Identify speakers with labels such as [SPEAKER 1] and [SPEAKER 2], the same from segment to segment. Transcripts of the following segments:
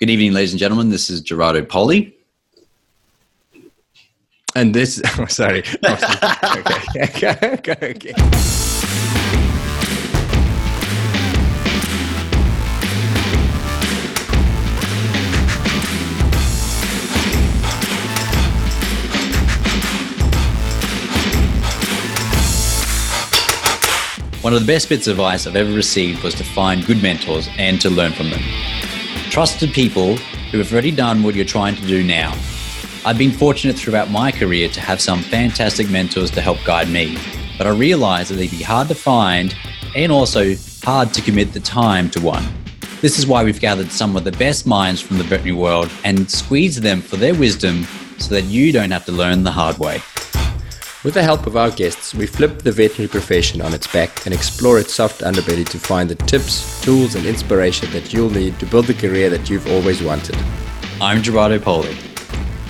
[SPEAKER 1] Good evening, ladies and gentlemen. This is Gerardo Poli.
[SPEAKER 2] And this, oh, sorry. Oh, okay, okay, okay, okay.
[SPEAKER 1] One of the best bits of advice I've ever received was to find good mentors and to learn from them. Trusted people who have already done what you're trying to do now. I've been fortunate throughout my career to have some fantastic mentors to help guide me, but I realize that they'd be hard to find and also hard to commit the time to one. This is why we've gathered some of the best minds from the veterinary world and squeezed them for their wisdom so that you don't have to learn the hard way.
[SPEAKER 2] With the help of our guests, we flip the veterinary profession on its back and explore its soft underbelly to find the tips, tools, and inspiration that you'll need to build the career that you've always wanted.
[SPEAKER 1] I'm Gerardo Poli.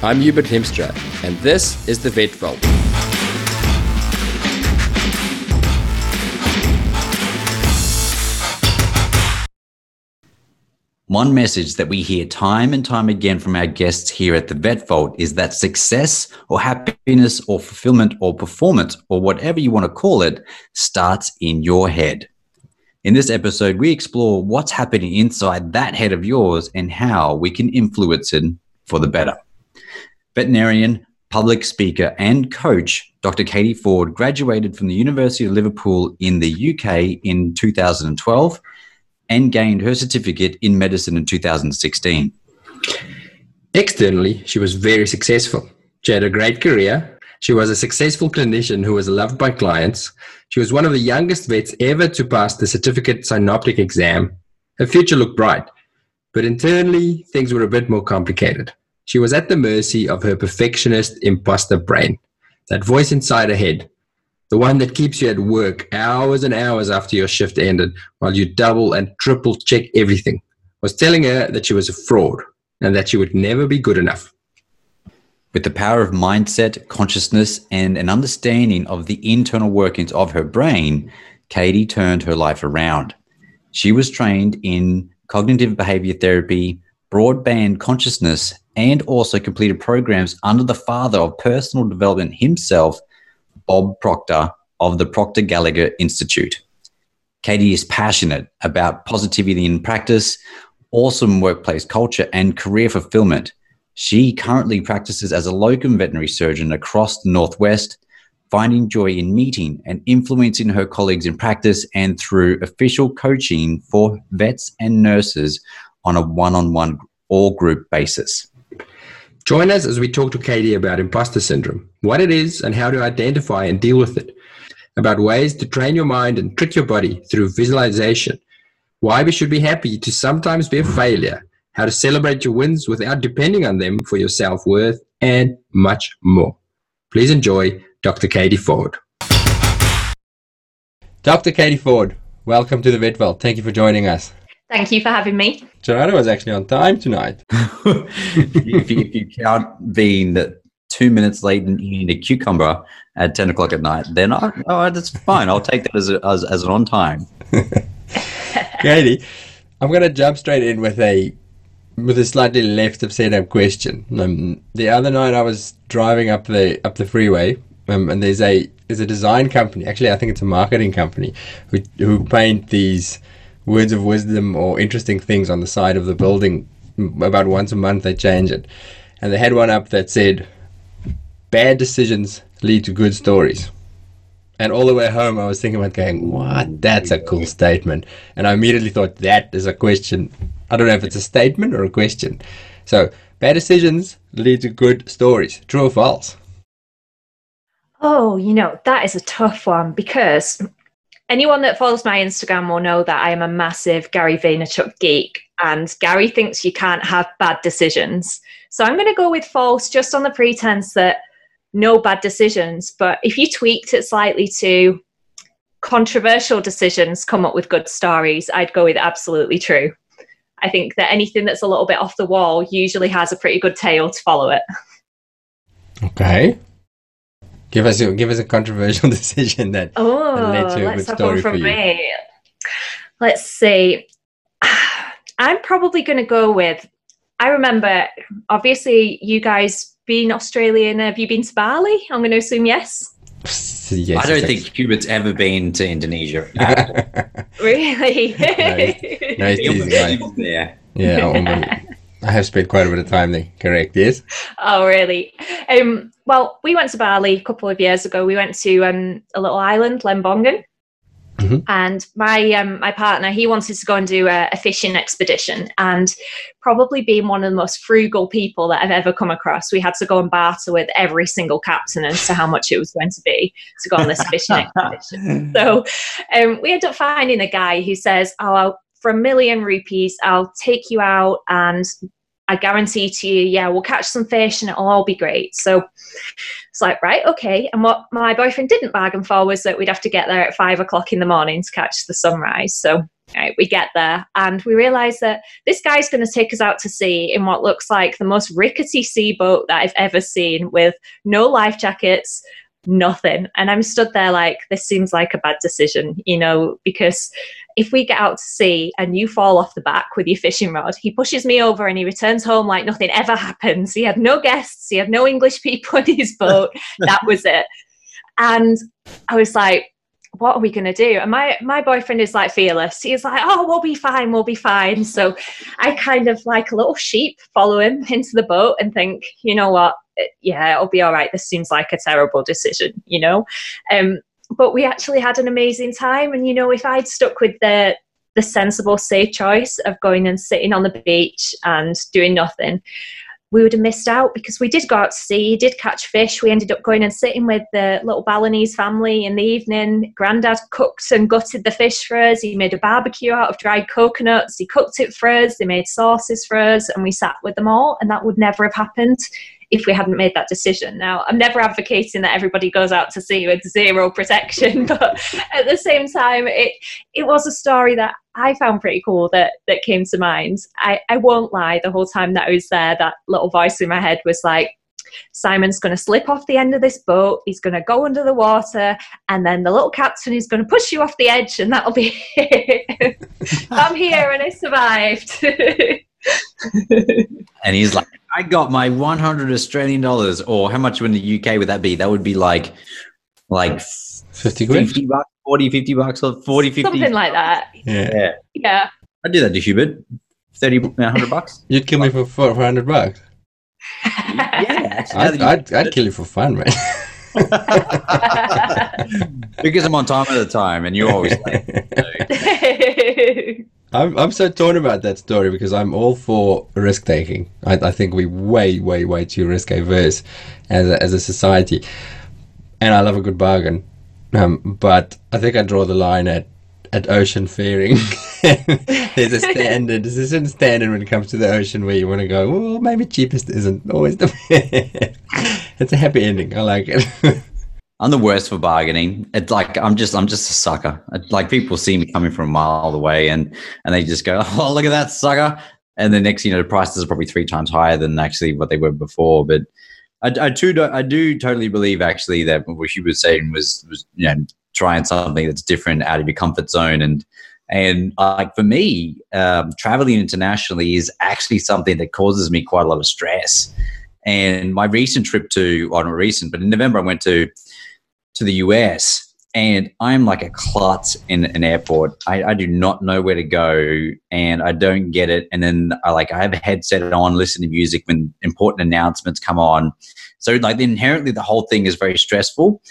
[SPEAKER 2] I'm Hubert Hemstra, and this is the Vet Vault.
[SPEAKER 1] One message that we hear time and time again from our guests here at the Vet Vault is that success or happiness or fulfillment or performance or whatever you want to call it starts in your head. In this episode, we explore what's happening inside that head of yours and how we can influence it for the better. Veterinarian, public speaker, and coach Dr. Katie Ford graduated from the University of Liverpool in the UK in 2012 and gained her certificate in medicine in 2016.
[SPEAKER 2] Externally, she was very successful. She had a great career. She was a successful clinician who was loved by clients. She was one of the youngest vets ever to pass the certificate synoptic exam. Her future looked bright, but internally, things were a bit more complicated. She was at the mercy of her perfectionist imposter brain, that voice inside her head the one that keeps you at work hours and hours after your shift ended while you double and triple check everything, was telling her that she was a fraud and that she would never be good enough.
[SPEAKER 1] With the power of mindset, consciousness, and an understanding of the internal workings of her brain, Katie turned her life around. She was trained in cognitive behavior therapy, broadband consciousness, and also completed programs under the father of personal development himself, Bob Proctor of the Proctor Gallagher Institute. Katie is passionate about positivity in practice, awesome workplace culture, and career fulfillment. She currently practices as a locum veterinary surgeon across the Northwest, finding joy in meeting and influencing her colleagues in practice and through official coaching for vets and nurses on a one on one or group basis.
[SPEAKER 2] Join us as we talk to Katie about imposter syndrome, what it is, and how to identify and deal with it, about ways to train your mind and trick your body through visualization, why we should be happy to sometimes be a failure, how to celebrate your wins without depending on them for your self worth, and much more. Please enjoy Dr. Katie Ford. Dr. Katie Ford, welcome to the Vet Vault. Thank you for joining us.
[SPEAKER 3] Thank you for having me.
[SPEAKER 2] Gerardo was actually on time tonight.
[SPEAKER 1] if, you, if you count being that two minutes late and eating a cucumber at 10 o'clock at night, then I, oh, that's fine. I'll take that as, a, as, as an on time.
[SPEAKER 2] Katie, I'm going to jump straight in with a with a slightly left of setup question. Um, the other night I was driving up the up the freeway, um, and there's a there's a design company. Actually, I think it's a marketing company who who paint these words of wisdom or interesting things on the side of the building. About once a month, they change it. And they had one up that said, Bad decisions lead to good stories. And all the way home, I was thinking about going, What? That's a cool statement. And I immediately thought, That is a question. I don't know if it's a statement or a question. So, bad decisions lead to good stories. True or false?
[SPEAKER 3] Oh, you know, that is a tough one because anyone that follows my Instagram will know that I am a massive Gary Vaynerchuk geek, and Gary thinks you can't have bad decisions. So I'm going to go with false just on the pretense that no bad decisions. But if you tweaked it slightly to controversial decisions come up with good stories, I'd go with absolutely true. I think that anything that's a little bit off the wall usually has a pretty good tale to follow it.
[SPEAKER 2] Okay. Give us a give us a controversial decision that,
[SPEAKER 3] oh,
[SPEAKER 2] that led to a
[SPEAKER 3] let's
[SPEAKER 2] good story for you.
[SPEAKER 3] me. Let's see. I'm probably going to go with I remember, obviously, you guys being Australian. Have you been to Bali? I'm going to assume yes.
[SPEAKER 2] yes
[SPEAKER 1] I don't
[SPEAKER 2] it's
[SPEAKER 1] think Hubert's ever been to Indonesia.
[SPEAKER 3] Really?
[SPEAKER 2] No, no, it's
[SPEAKER 1] He
[SPEAKER 2] easy, right? Yeah, I'm- I have spent quite a bit of time there. Correct. Yes.
[SPEAKER 3] oh, really? Um, well, we went to Bali a couple of years ago. We went to um, a little island, Lembongan.
[SPEAKER 2] Mhm.
[SPEAKER 3] And my um, my partner, he wanted to go and do a, a fishing expedition, and probably being one of the most frugal people that I've ever come across, we had to go and barter with every single captain as to how much it was going to be to go on this fishing expedition. So um, we end up finding a guy who says, "Oh, I'll, for a million rupees, I'll take you out, and I guarantee to you, yeah, we'll catch some fish, and it'll all be great." So it's like, right, okay. And what my boyfriend didn't bargain for was that we'd have to get there at five o'clock in the morning to catch the sunrise. So right, we get there, and we realise that this guy's going to take us out to sea in what looks like the most rickety sea boat that I've ever seen, with no life jackets, nothing. And I'm stood there like, this seems like a bad decision, you know, because if we get out to sea and you fall off the back with your fishing rod, he pushes me over and he returns home like nothing ever happens. He had no guests, he had no English people in his boat. that was it. And I was like, what are we going to do? And my my boyfriend is like fearless. He's like, oh, we'll be fine, we'll be fine. So I kind of like a little sheep follow him into the boat and think, you know what? Yeah, it'll be all right. This seems like a terrible decision, you know. Um, but we actually had an amazing time. And you know, if I'd stuck with the the sensible, safe choice of going and sitting on the beach and doing nothing, we would have missed out because we did go out to sea, did catch fish. We ended up going and sitting with the little Balinese family in the evening. Grandad cooked and gutted the fish for us. He made a barbecue out of dried coconuts. He cooked it for us. They made sauces for us, and we sat with them all. And that would never have happened if we hadn't made that decision. Now, I'm never advocating that everybody goes out to sea with zero protection, but at the same time, it it was a story that I found pretty cool that that came to mind. I, I won't lie, the whole time that I was there, that little voice in my head was like, Simon's going to slip off the end of this boat. He's going to go under the water, and then the little captain is going to push you off the edge, and that'll be it. I'm here, and I survived.
[SPEAKER 1] And he's like, I got my 100 Australian dollars, or how much in the UK would that be? That would be like, like
[SPEAKER 2] 50 quid?
[SPEAKER 1] 50 bucks, 40, 50 bucks, or 40, 50.
[SPEAKER 3] Something like that.
[SPEAKER 2] Yeah.
[SPEAKER 1] Yeah.
[SPEAKER 3] Yeah.
[SPEAKER 1] I'd do that to Hubert. 30, 100 bucks.
[SPEAKER 2] You'd kill me for 400 bucks.
[SPEAKER 1] yeah.
[SPEAKER 2] I'd, I'd, I'd kill you for fun, man.
[SPEAKER 1] because I'm on time at the time, and you're always late.
[SPEAKER 2] I'm, I'm so torn about that story because I'm all for risk taking. I, I think we way, way, way too risk averse as a, as a society. And I love a good bargain. Um, but I think I draw the line at, at ocean faring. There's a standard, there's a certain standard when it comes to the ocean where you want to go, well, maybe cheapest isn't always the best. It's a happy ending. I like it.
[SPEAKER 1] I'm the worst for bargaining. It's like I'm just I'm just a sucker. Like people see me coming from a mile away, and and they just go, "Oh, look at that sucker!" And the next, you know, the prices are probably three times higher than actually what they were before. But I, I do, I do totally believe actually that what you were saying was was you know trying something that's different out of your comfort zone and and like for me, um, traveling internationally is actually something that causes me quite a lot of stress. And my recent trip to, well, not recent, but in November, I went to to the US and I'm like a klutz in an airport. I, I do not know where to go and I don't get it. And then I like I have a headset on, listen to music when important announcements come on. So like inherently the whole thing is very stressful.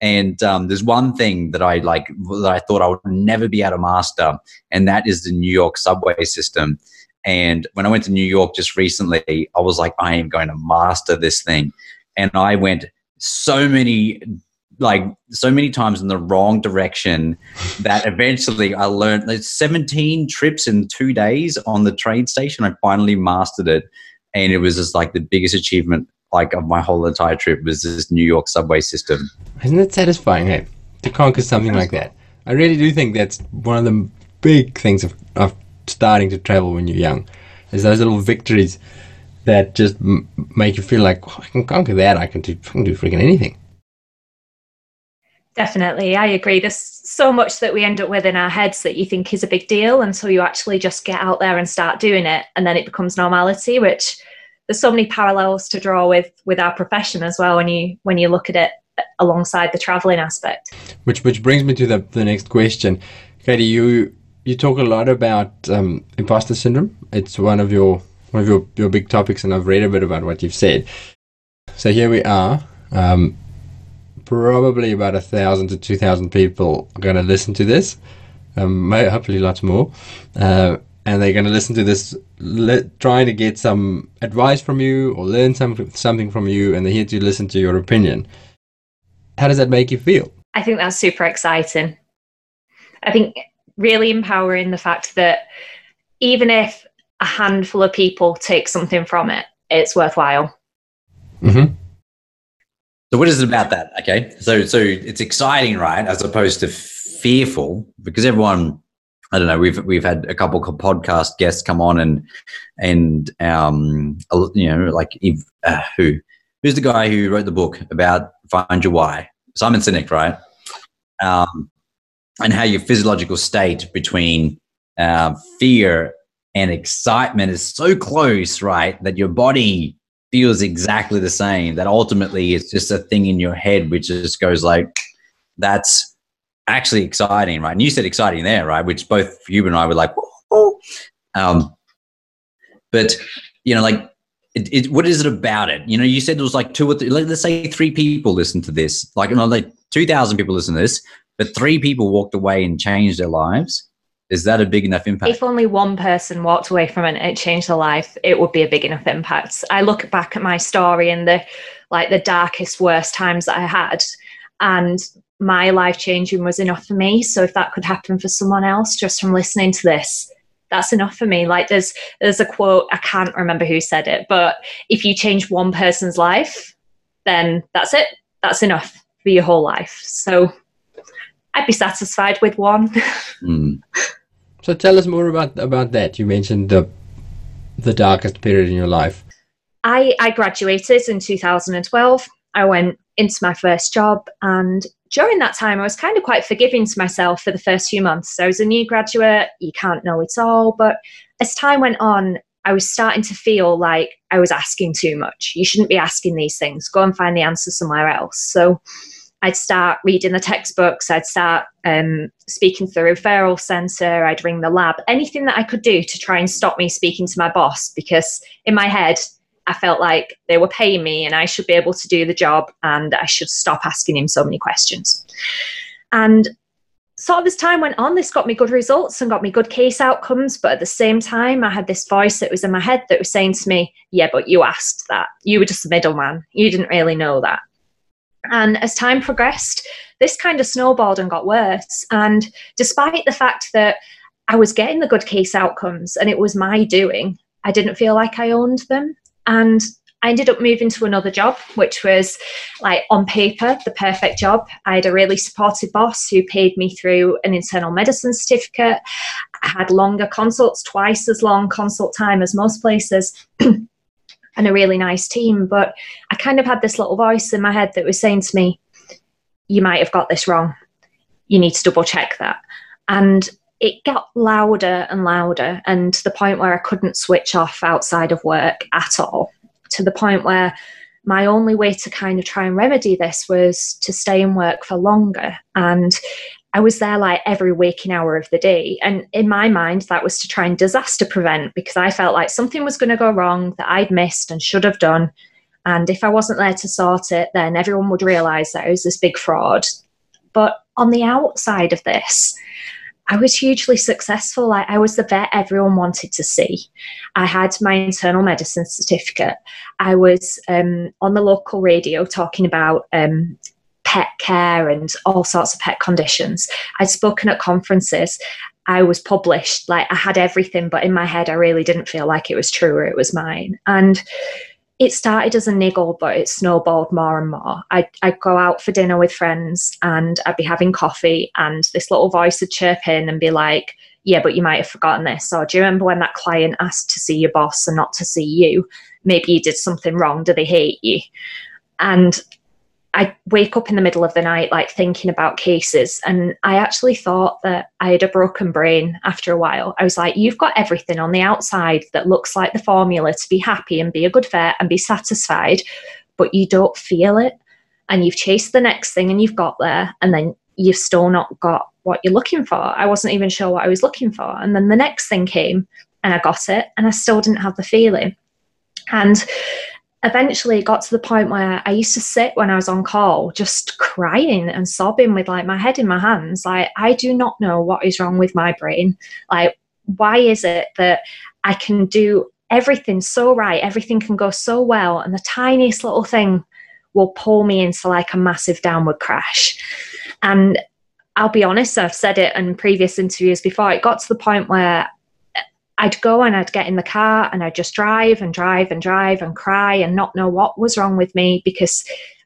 [SPEAKER 1] And um, there's one thing that I like that I thought I would never be able to master, and that is the New York subway system. And when I went to New York just recently, I was like, I am going to master this thing. And I went so many like so many times in the wrong direction that eventually I learned there's 17 trips in two days on the train station. I finally mastered it. And it was just like the biggest achievement like of my whole entire trip was this New York subway system.
[SPEAKER 2] Isn't it satisfying, hey, to conquer something like that? I really do think that's one of the big things of, of starting to travel when you're young. Is those little victories that just m- make you feel like "Oh, I can conquer that. I can do, I can do freaking anything.
[SPEAKER 3] Definitely, I agree. There's so much that we end up with in our heads that you think is a big deal until you actually just get out there and start doing it, and then it becomes normality. Which there's so many parallels to draw with with our profession as well when you when you look at it alongside the traveling aspect.
[SPEAKER 2] Which which brings me to the the next question, Katie. You you talk a lot about um, imposter syndrome. It's one of your one of your, your big topics, and I've read a bit about what you've said. So here we are. Um, probably about a thousand to two thousand people are going to listen to this. Um, hopefully, lots more. Uh, and they're going to listen to this, le- trying to get some advice from you or learn some, something from you, and they're here to listen to your opinion. How does that make you feel?
[SPEAKER 3] I think that's super exciting. I think really empowering the fact that even if a handful of people take something from it, it's worthwhile.
[SPEAKER 2] Mm-hmm.
[SPEAKER 1] So what is it about that? Okay, so so it's exciting, right, as opposed to fearful, because everyone, I don't know, we've we've had a couple of podcast guests come on and and um you know like uh, who who's the guy who wrote the book about find your why, Simon Sinek, right? Um, and how your physiological state between uh, fear and excitement is so close, right, that your body feels exactly the same. That ultimately it's just a thing in your head which just goes like, that's actually exciting, right? And you said exciting there, right? Which both you and I were like, oh. Um, but you know, like, it, it, what is it about it? You know, you said it was like two or three, let's say three people listen to this, like, you know, like 2,000 people listen to this, but three people walked away and changed their lives is that a big enough impact?
[SPEAKER 3] If only one person walked away from it and it changed their life, it would be a big enough impact. I look back at my story and the like the darkest, worst times that I had, and my life changing was enough for me. So if that could happen for someone else just from listening to this, that's enough for me. Like there's there's a quote, I can't remember who said it, but if you change one person's life, then that's it. That's enough for your whole life. So I'd be satisfied with one.
[SPEAKER 1] mm.
[SPEAKER 2] So tell us more about about that. You mentioned the the darkest period in your life.
[SPEAKER 3] I I graduated in 2012. I went into my first job and during that time I was kind of quite forgiving to myself for the first few months. I was a new graduate, you can't know it all, but as time went on, I was starting to feel like I was asking too much. You shouldn't be asking these things. Go and find the answer somewhere else. So I'd start reading the textbooks, I'd start um, speaking to the referral centre, I'd ring the lab, anything that I could do to try and stop me speaking to my boss because in my head, I felt like they were paying me and I should be able to do the job and I should stop asking him so many questions. And sort of as time went on, this got me good results and got me good case outcomes. But at the same time, I had this voice that was in my head that was saying to me, Yeah, but you asked that. You were just a middleman. You didn't really know that. And as time progressed, this kind of snowballed and got worse. And despite the fact that I was getting the good case outcomes and it was my doing, I didn't feel like I owned them. And I ended up moving to another job, which was like on paper, the perfect job. I had a really supportive boss who paid me through an internal medicine certificate. I had longer consults, twice as long consult time as most places. and a really nice team. But I kind of had this little voice in my head that was saying to me, You might have got this wrong. You need to double check that. And it got louder and louder, and to the point where I couldn't switch off outside of work at all, to the point where my only way to kind of try and remedy this was to stay in work for longer. And I was there like every waking hour of the day. And in my mind, that was to try and disaster prevent because I felt like something was going to go wrong that I'd missed and should have done. And if I wasn't there to sort it, then everyone would realize that I was this big fraud. But on the outside of this, I was hugely successful. I, I, was the vet everyone wanted to see. I had my internal medicine certificate. I was um, on the local radio talking about um, pet care and all sorts of pet conditions. I'd spoken at conferences. I was published, like I had everything, but in my head, I really didn't feel like it was true or it was mine. And it started as a niggle, but it snowballed more and more. I'd, I'd go out for dinner with friends and I'd be having coffee, and this little voice would chirp in and be like, Yeah, but you might have forgotten this. Or do you remember when that client asked to see your boss and not to see you? Maybe you did something wrong. Do they hate you? And I wake up in the middle of the night, like thinking about cases. And I actually thought that I had a broken brain after a while. I was like, you've got everything on the outside that looks like the formula to be happy and be a good vet and be satisfied, but you don't feel it. And you've chased the next thing and you've got there, and then you've still not got what you're looking for. I wasn't even sure what I was looking for. And then the next thing came and I got it, and I still didn't have the feeling. And eventually it got to the point where I used to sit when I was on call just crying and sobbing with like my head in my hands. Like, I do not know what is wrong with my brain. Like, why is it that I can do everything so right, everything can go so well, and the tiniest little thing will pull me into like a massive downward crash? And I'll be honest, I've said it in previous interviews before, it got to the point where I'd go and I'd get in the car and I'd just drive and drive and drive and cry and not know what was wrong with me because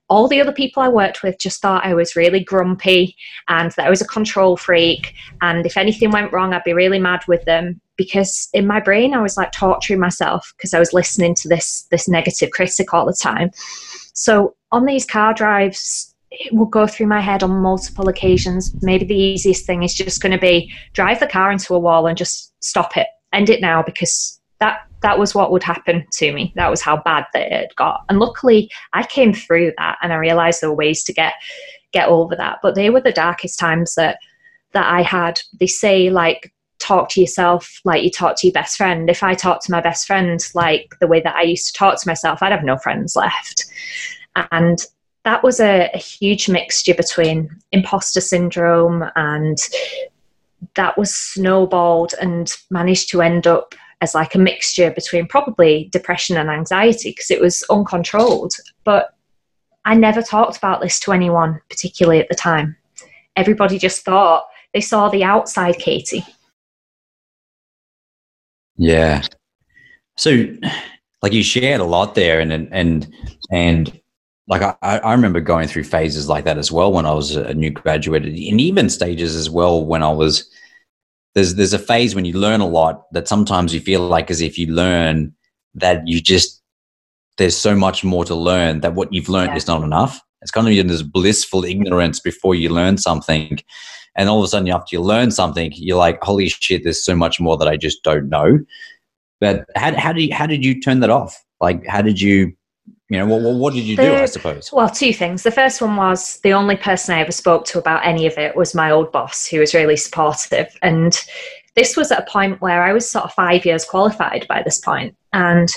[SPEAKER 3] all the other people I worked with just thought I was really grumpy and that I was a control freak. And if anything went wrong, I'd be really mad with them because in my brain I was like torturing myself because I was listening to this this negative critic all the time. So on these car drives, it will go through my head on multiple occasions. Maybe the easiest thing is just going to be drive the car into a wall and just stop it end it now because that that was what would happen to me. That was how bad that it got. And luckily, I came through that, and I realized there were ways to get get over that. But they were the darkest times that that I had. They say like talk to yourself like you talk to your best friend. If I talked to my best friend like the way that I used to talk to myself, I'd have no friends left. And that was a, a huge mixture between imposter syndrome and that was snowballed and managed to end up as like a mixture between probably depression and anxiety because it was uncontrolled. But I never talked about this to anyone, particularly at the time. Everybody just thought they saw the outside Katie.
[SPEAKER 1] Yeah. So, like you shared a lot there, and and and like I, I remember going through phases like that as well when I was a new graduate, and even stages as well when I was. There's there's a phase when you learn a lot that sometimes you feel like as if you learn that you just there's so much more to learn that what you've learned yeah. is not enough. It's kind of in this blissful ignorance before you learn something, and all of a sudden after you learn something, you're like, holy shit, there's so much more that I just don't know. But how how did you, how did you turn that off? Like how did you you know what, what did you the, do i suppose?
[SPEAKER 3] well two things. The first one was the only person i ever spoke to about any of it was my old boss who was really supportive. And this was at a point where i was sort of five years qualified by this point. And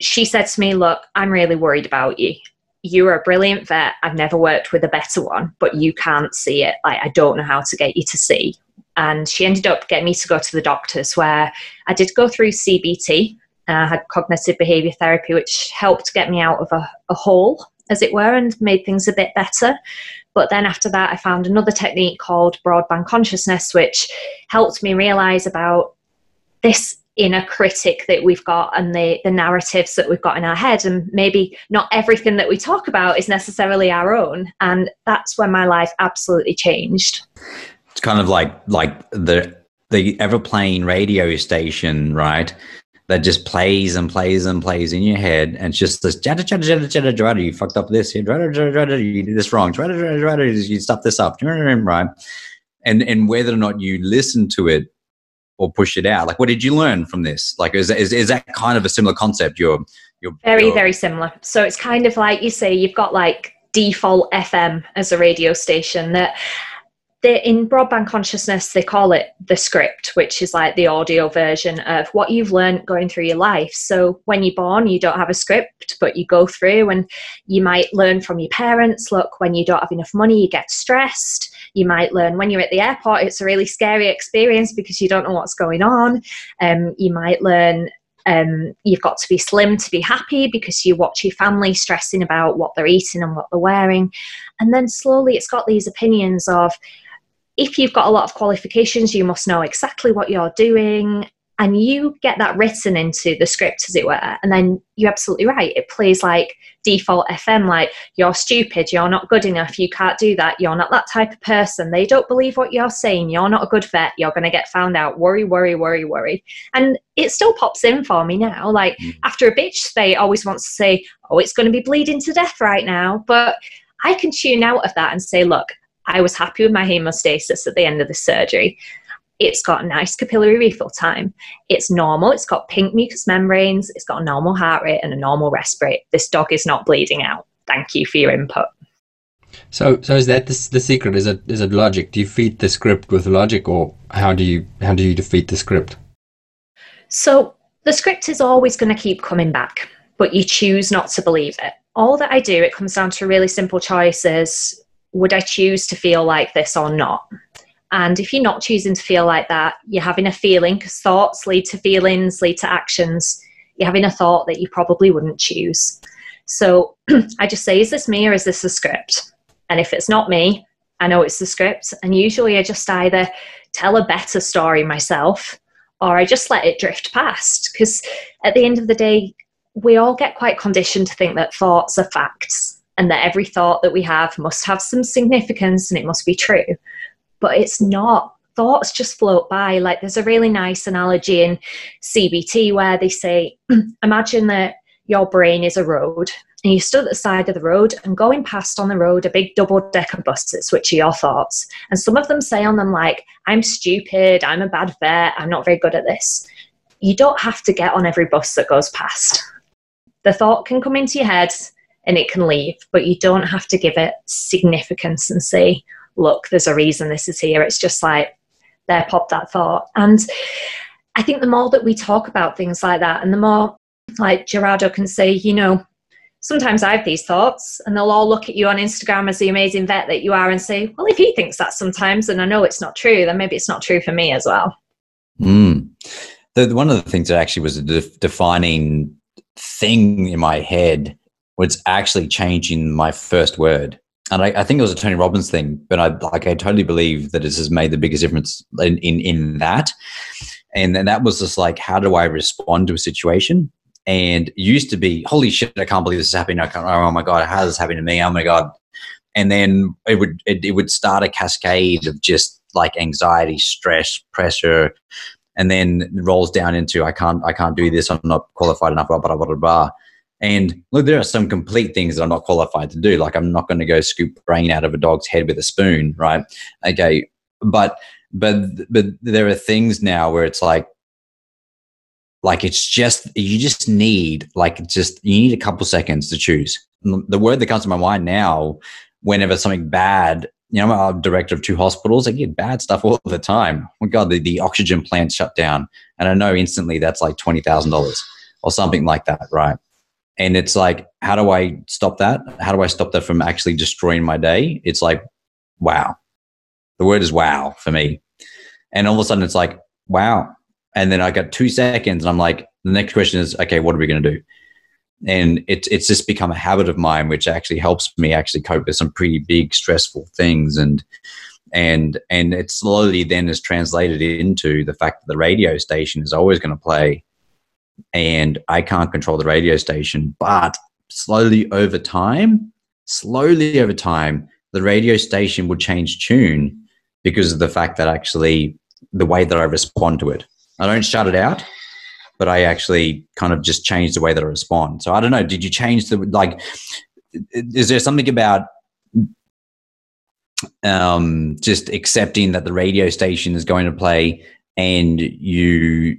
[SPEAKER 3] she said to me look i'm really worried about you. You are a brilliant vet. I've never worked with a better one but you can't see it. Like i don't know how to get you to see. And she ended up getting me to go to the doctors where i did go through cbt I had cognitive behavior therapy, which helped get me out of a, a hole, as it were, and made things a bit better. But then after that, I found another technique called broadband consciousness, which helped me realize about this inner critic that we've got and the, the narratives that we've got in our head. And maybe not everything that we talk about is necessarily our own. And that's when my life absolutely changed.
[SPEAKER 1] It's kind of like like the the ever playing radio station, right? That just plays and plays and plays in your head, and it's just this chatter, chatter, chatter, chatter, chatter. You fucked up this, you did this wrong, you stuffed this up, right? And and whether or not you listen to it or push it out, like what did you learn from this? Like is is, is that kind of a similar concept? You're you're
[SPEAKER 3] very very similar. So it's kind of like you say, you've got like default FM as a radio station that in broadband consciousness they call it the script which is like the audio version of what you've learned going through your life. So when you're born you don't have a script but you go through and you might learn from your parents. Look when you don't have enough money you get stressed. You might learn when you're at the airport it's a really scary experience because you don't know what's going on. Um, you might learn um, you've got to be slim to be happy because you watch your family stressing about what they're eating and what they're wearing. And then slowly it's got these opinions of if you've got a lot of qualifications, you must know exactly what you're doing. And you get that written into the script, as it were. And then you're absolutely right. It plays like default FM, like, you're stupid, you're not good enough, you can't do that, you're not that type of person. They don't believe what you're saying, you're not a good vet, you're going to get found out. Worry, worry, worry, worry. And it still pops in for me now. Like, mm. after a bitch, they always want to say, oh, it's going to be bleeding to death right now. But I can tune out of that and say, look, I was happy with my hemostasis at the end of the surgery. It's got nice capillary refill time. It's normal. It's got pink mucous membranes. It's got a normal heart rate and a normal rest rate. This dog is not bleeding out. Thank you for your input.
[SPEAKER 2] So, so is that the, the secret? Is it is it logic? Do you feed the script with logic, or how do you how do you defeat the script?
[SPEAKER 3] So the script is always going to keep coming back, but you choose not to believe it. All that I do, it comes down to really simple choices. Would I choose to feel like this or not? And if you're not choosing to feel like that, you're having a feeling because thoughts lead to feelings, lead to actions. You're having a thought that you probably wouldn't choose. So I just say, is this me or is this the script? And if it's not me, I know it's the script. And usually I just either tell a better story myself or I just let it drift past. Because at the end of the day, we all get quite conditioned to think that thoughts are facts and that every thought that we have must have some significance and it must be true. But it's not thoughts just float by. Like there's a really nice analogy in cbt where they say imagine that your brain is a road and you stood at the side of the road and going past on the road a big double decker buses which are your thoughts. And some of them say on them like i'm stupid i'm a bad vet i'm not very good at this. You don't have to get on every bus that goes past. The thought can come into your head and it can leave but you don't have to give it significance and say look, there's a reason this is here. It's just like, there popped that thought. And I think the more that we talk about things like that, and the more like Gerardo can say, you know, sometimes I have these thoughts, and they'll all look at you on Instagram as the amazing vet that you are and say, well, if he thinks that sometimes, and I know it's not true, then maybe it's not true for me as well.
[SPEAKER 1] Mm. The, one of the things that actually was a de- defining thing in my head was actually changing my first word and I, I, think it was a Tony Robbins thing, but I like I totally believe that this has made the biggest difference in in, in that. And then that was just like, how do I respond to a situation? And used to be, holy shit, I can't believe this is happening. I can't, oh my god, how is this happening to me? Oh my god! And then it would it, it would start a cascade of just like anxiety, stress, pressure, and then rolls down into I can't I can't do this. I'm not qualified enough. Blah blah blah blah. blah and look, there are some complete things that I'm not qualified to do. Like I'm not going to go scoop brain out of a dog's head with a spoon, right? Okay, but but but there are things now where it's like like it's just you just need like just you need a couple seconds to choose the word that comes to my mind now whenever something bad you know i'm a director of two hospitals i get bad stuff all the time oh my god the, the oxygen plant shut down and i know instantly that's like $20000 or something like that right and it's like how do i stop that? How do i stop that from actually destroying my day? It's like wow. The word is wow for me. And all of a sudden it's like wow. And then i got two seconds and i'm like the next question is okay what are we going to do? And it's it's just become a habit of mine which actually helps me actually cope with some pretty big stressful things. And and and it slowly then is translated into the fact that the radio station is always going to play and I can't control the radio station. But slowly over time, slowly over time, the radio station would change tune because of the fact that actually the way that I respond to it. I don't shut it out, but I actually kind of just change the way that I respond. So I don't know. Did you change the like? Is there something about um, just accepting that the radio station is going to play and you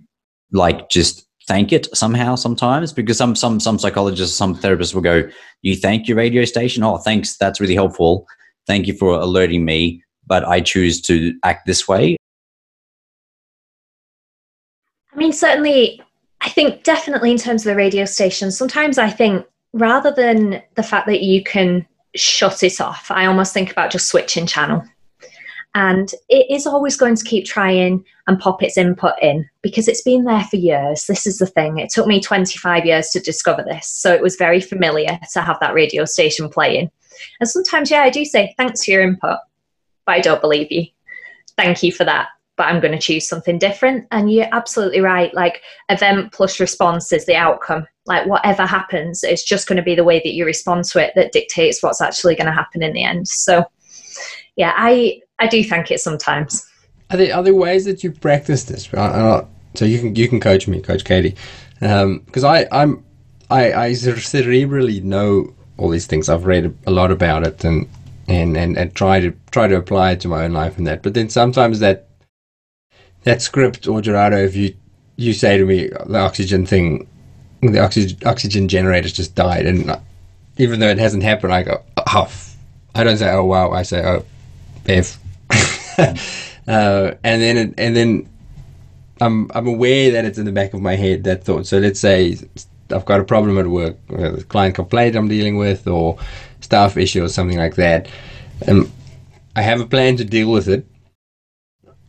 [SPEAKER 1] like just thank it somehow sometimes because some some some psychologists some therapists will go you thank your radio station? Oh thanks that's really helpful. Thank you for alerting me but i choose to act this way.
[SPEAKER 3] I mean certainly i think definitely in terms of the radio station sometimes i think rather than the fact that you can shut it off i almost think about just switching channel and it is always going to keep trying and pop its input in because it's been there for years. This is the thing. It took me 25 years to discover this. So it was very familiar to have that radio station playing. And sometimes, yeah, I do say, thanks for your input, but I don't believe you. Thank you for that. But I'm going to choose something different. And you're absolutely right. Like, event plus response is the outcome. Like, whatever happens, it's just going to be the way that you respond to it that dictates what's actually going to happen in the end. So, yeah, I I do thank it sometimes.
[SPEAKER 2] Are there other ways that you practice this? so you can you can coach me, Coach Katie, because um, I I'm I I cerebrally know all these things. I've read a lot about it and and and, and try to try to apply it to my own life and that. But then sometimes that that script or Gerardo, if you you say to me the oxygen thing, the oxygen oxygen generators just died, and even though it hasn't happened, I go, oh, I don't say, oh wow, I say, oh, f, uh, and then and then I'm I'm aware that it's in the back of my head that thought. So let's say I've got a problem at work, a client complaint I'm dealing with, or staff issue or something like that. Um, I have a plan to deal with it,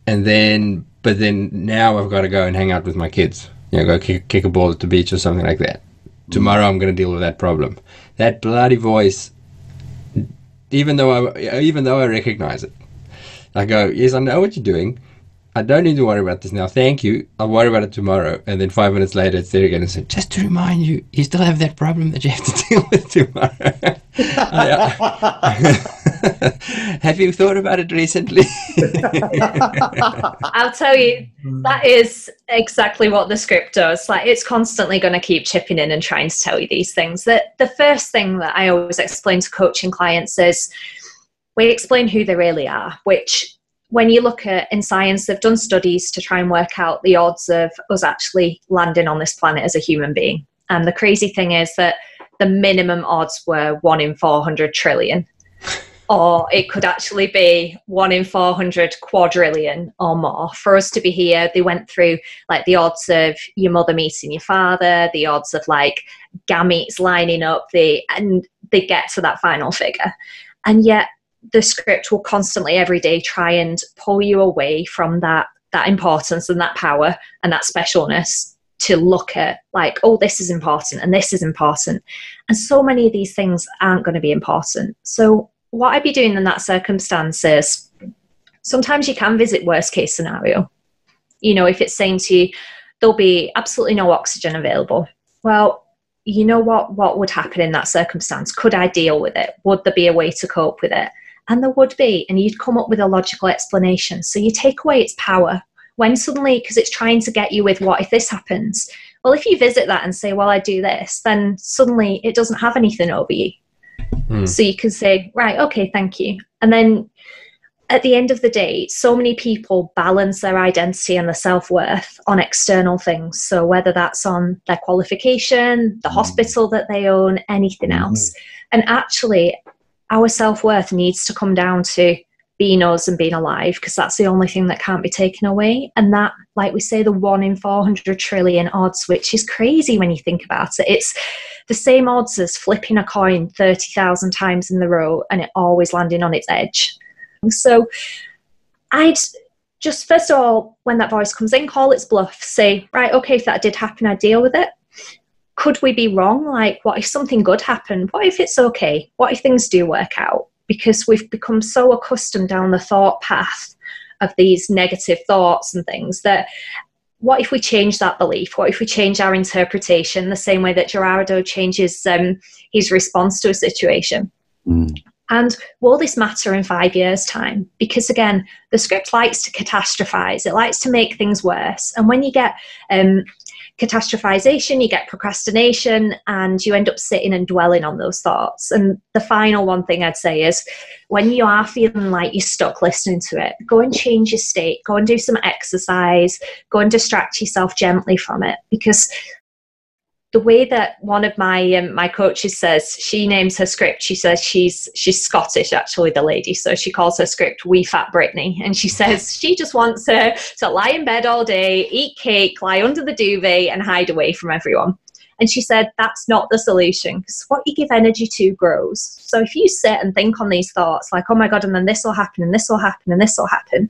[SPEAKER 2] and then but then now I've got to go and hang out with my kids. You know, go kick, kick a ball at the beach or something like that. Tomorrow I'm going to deal with that problem. That bloody voice, even though I even though I recognize it, I go, yes, I know what you're doing. I don't need to worry about this now. Thank you. I'll worry about it tomorrow. And then five minutes later, it's there again and said, just to remind you, you still have that problem that you have to deal with tomorrow. Uh, have you thought about it recently?
[SPEAKER 3] I'll tell you, that is exactly what the script does. Like it's constantly going to keep chipping in and trying to tell you these things. That the first thing that I always explain to coaching clients is we explain who they really are, which when you look at in science, they've done studies to try and work out the odds of us actually landing on this planet as a human being. And the crazy thing is that the minimum odds were one in 400 trillion. or it could actually be one in 400 quadrillion or more. For us to be here, they went through like the odds of your mother meeting your father, the odds of like gametes lining up, the, and they get to that final figure. And yet the script will constantly every day try and pull you away from that that importance and that power and that specialness to look at like oh this is important and this is important. And so many of these things aren't going to be important. So what i'd be doing in that circumstance is sometimes you can visit worst case scenario. You know if it's saying to you there'll be absolutely no oxygen available. Well you know what what would happen in that circumstance? Could i deal with it? Would there be a way to cope with it and there would be, and you'd come up with a logical explanation. So you take away its power when suddenly, because it's trying to get you with what if this happens? Well, if you visit that and say, well, I do this, then suddenly it doesn't have anything over you. Mm. So you can say, right, okay, thank you. And then at the end of the day, so many people balance their identity and their self worth on external things. So whether that's on their qualification, the mm. hospital that they own, anything mm. else. And actually, our self worth needs to come down to being us and being alive because that's the only thing that can't be taken away. And that, like we say, the one in 400 trillion odds, which is crazy when you think about it. It's the same odds as flipping a coin 30,000 times in the row and it always landing on its edge. So I'd just, first of all, when that voice comes in, call its bluff, say, right, okay, if that did happen, I deal with it could we be wrong? Like, what if something good happened? What if it's okay? What if things do work out? Because we've become so accustomed down the thought path of these negative thoughts and things that what if we change that belief? What if we change our interpretation the same way that Gerardo changes um, his response to a situation? Mm. And will this matter in five years' time? Because again, the script likes to catastrophize, it likes to make things worse. And when you get um, catastrophization, you get procrastination, and you end up sitting and dwelling on those thoughts. And the final one thing I'd say is when you are feeling like you're stuck listening to it, go and change your state, go and do some exercise, go and distract yourself gently from it because the way that one of my um, my coaches says she names her script she says she's she's scottish actually the lady. So she calls her script wee fat brittany and she says she just wants her to lie in bed all day eat cake lie under the duvet and hide away from everyone. And she said that's not the solution because what you give energy to grows. So if you sit and think on these thoughts like oh my god and then this will happen and this will happen and this will happen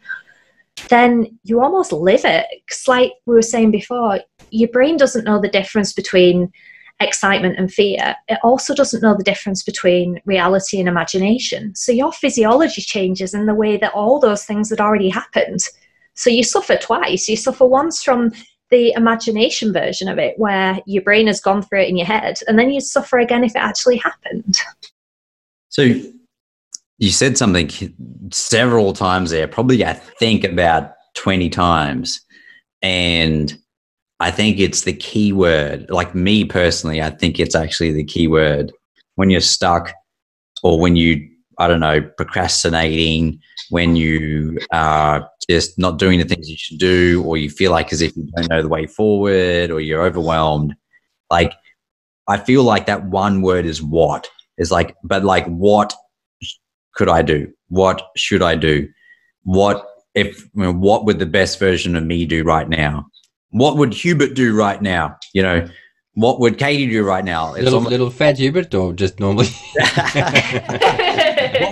[SPEAKER 3] then you almost live it. It's like we were saying before, your brain doesn't know the difference between excitement and fear. It also doesn't know the difference between reality and imagination. So your physiology changes in the way that all those things had already happened. So you suffer twice. You suffer once from the imagination version of it, where your brain has gone through it in your head, and then you suffer again if it actually happened.
[SPEAKER 1] So you said something several times there, probably I think about 20 times. And I think it's the key word. Like me personally, I think it's actually the key word when you're stuck or when you I don't know, procrastinating, when you are just not doing the things you should do, or you feel like as if you don't know the way forward, or you're overwhelmed. Like, I feel like that one word is what is like, but like, what could I do? What should I do? What if, what would the best version of me do right now? What would Hubert do right now? You know, what would Katie do right now?
[SPEAKER 2] It's little, almost- little fat Hubert or just normally?
[SPEAKER 1] what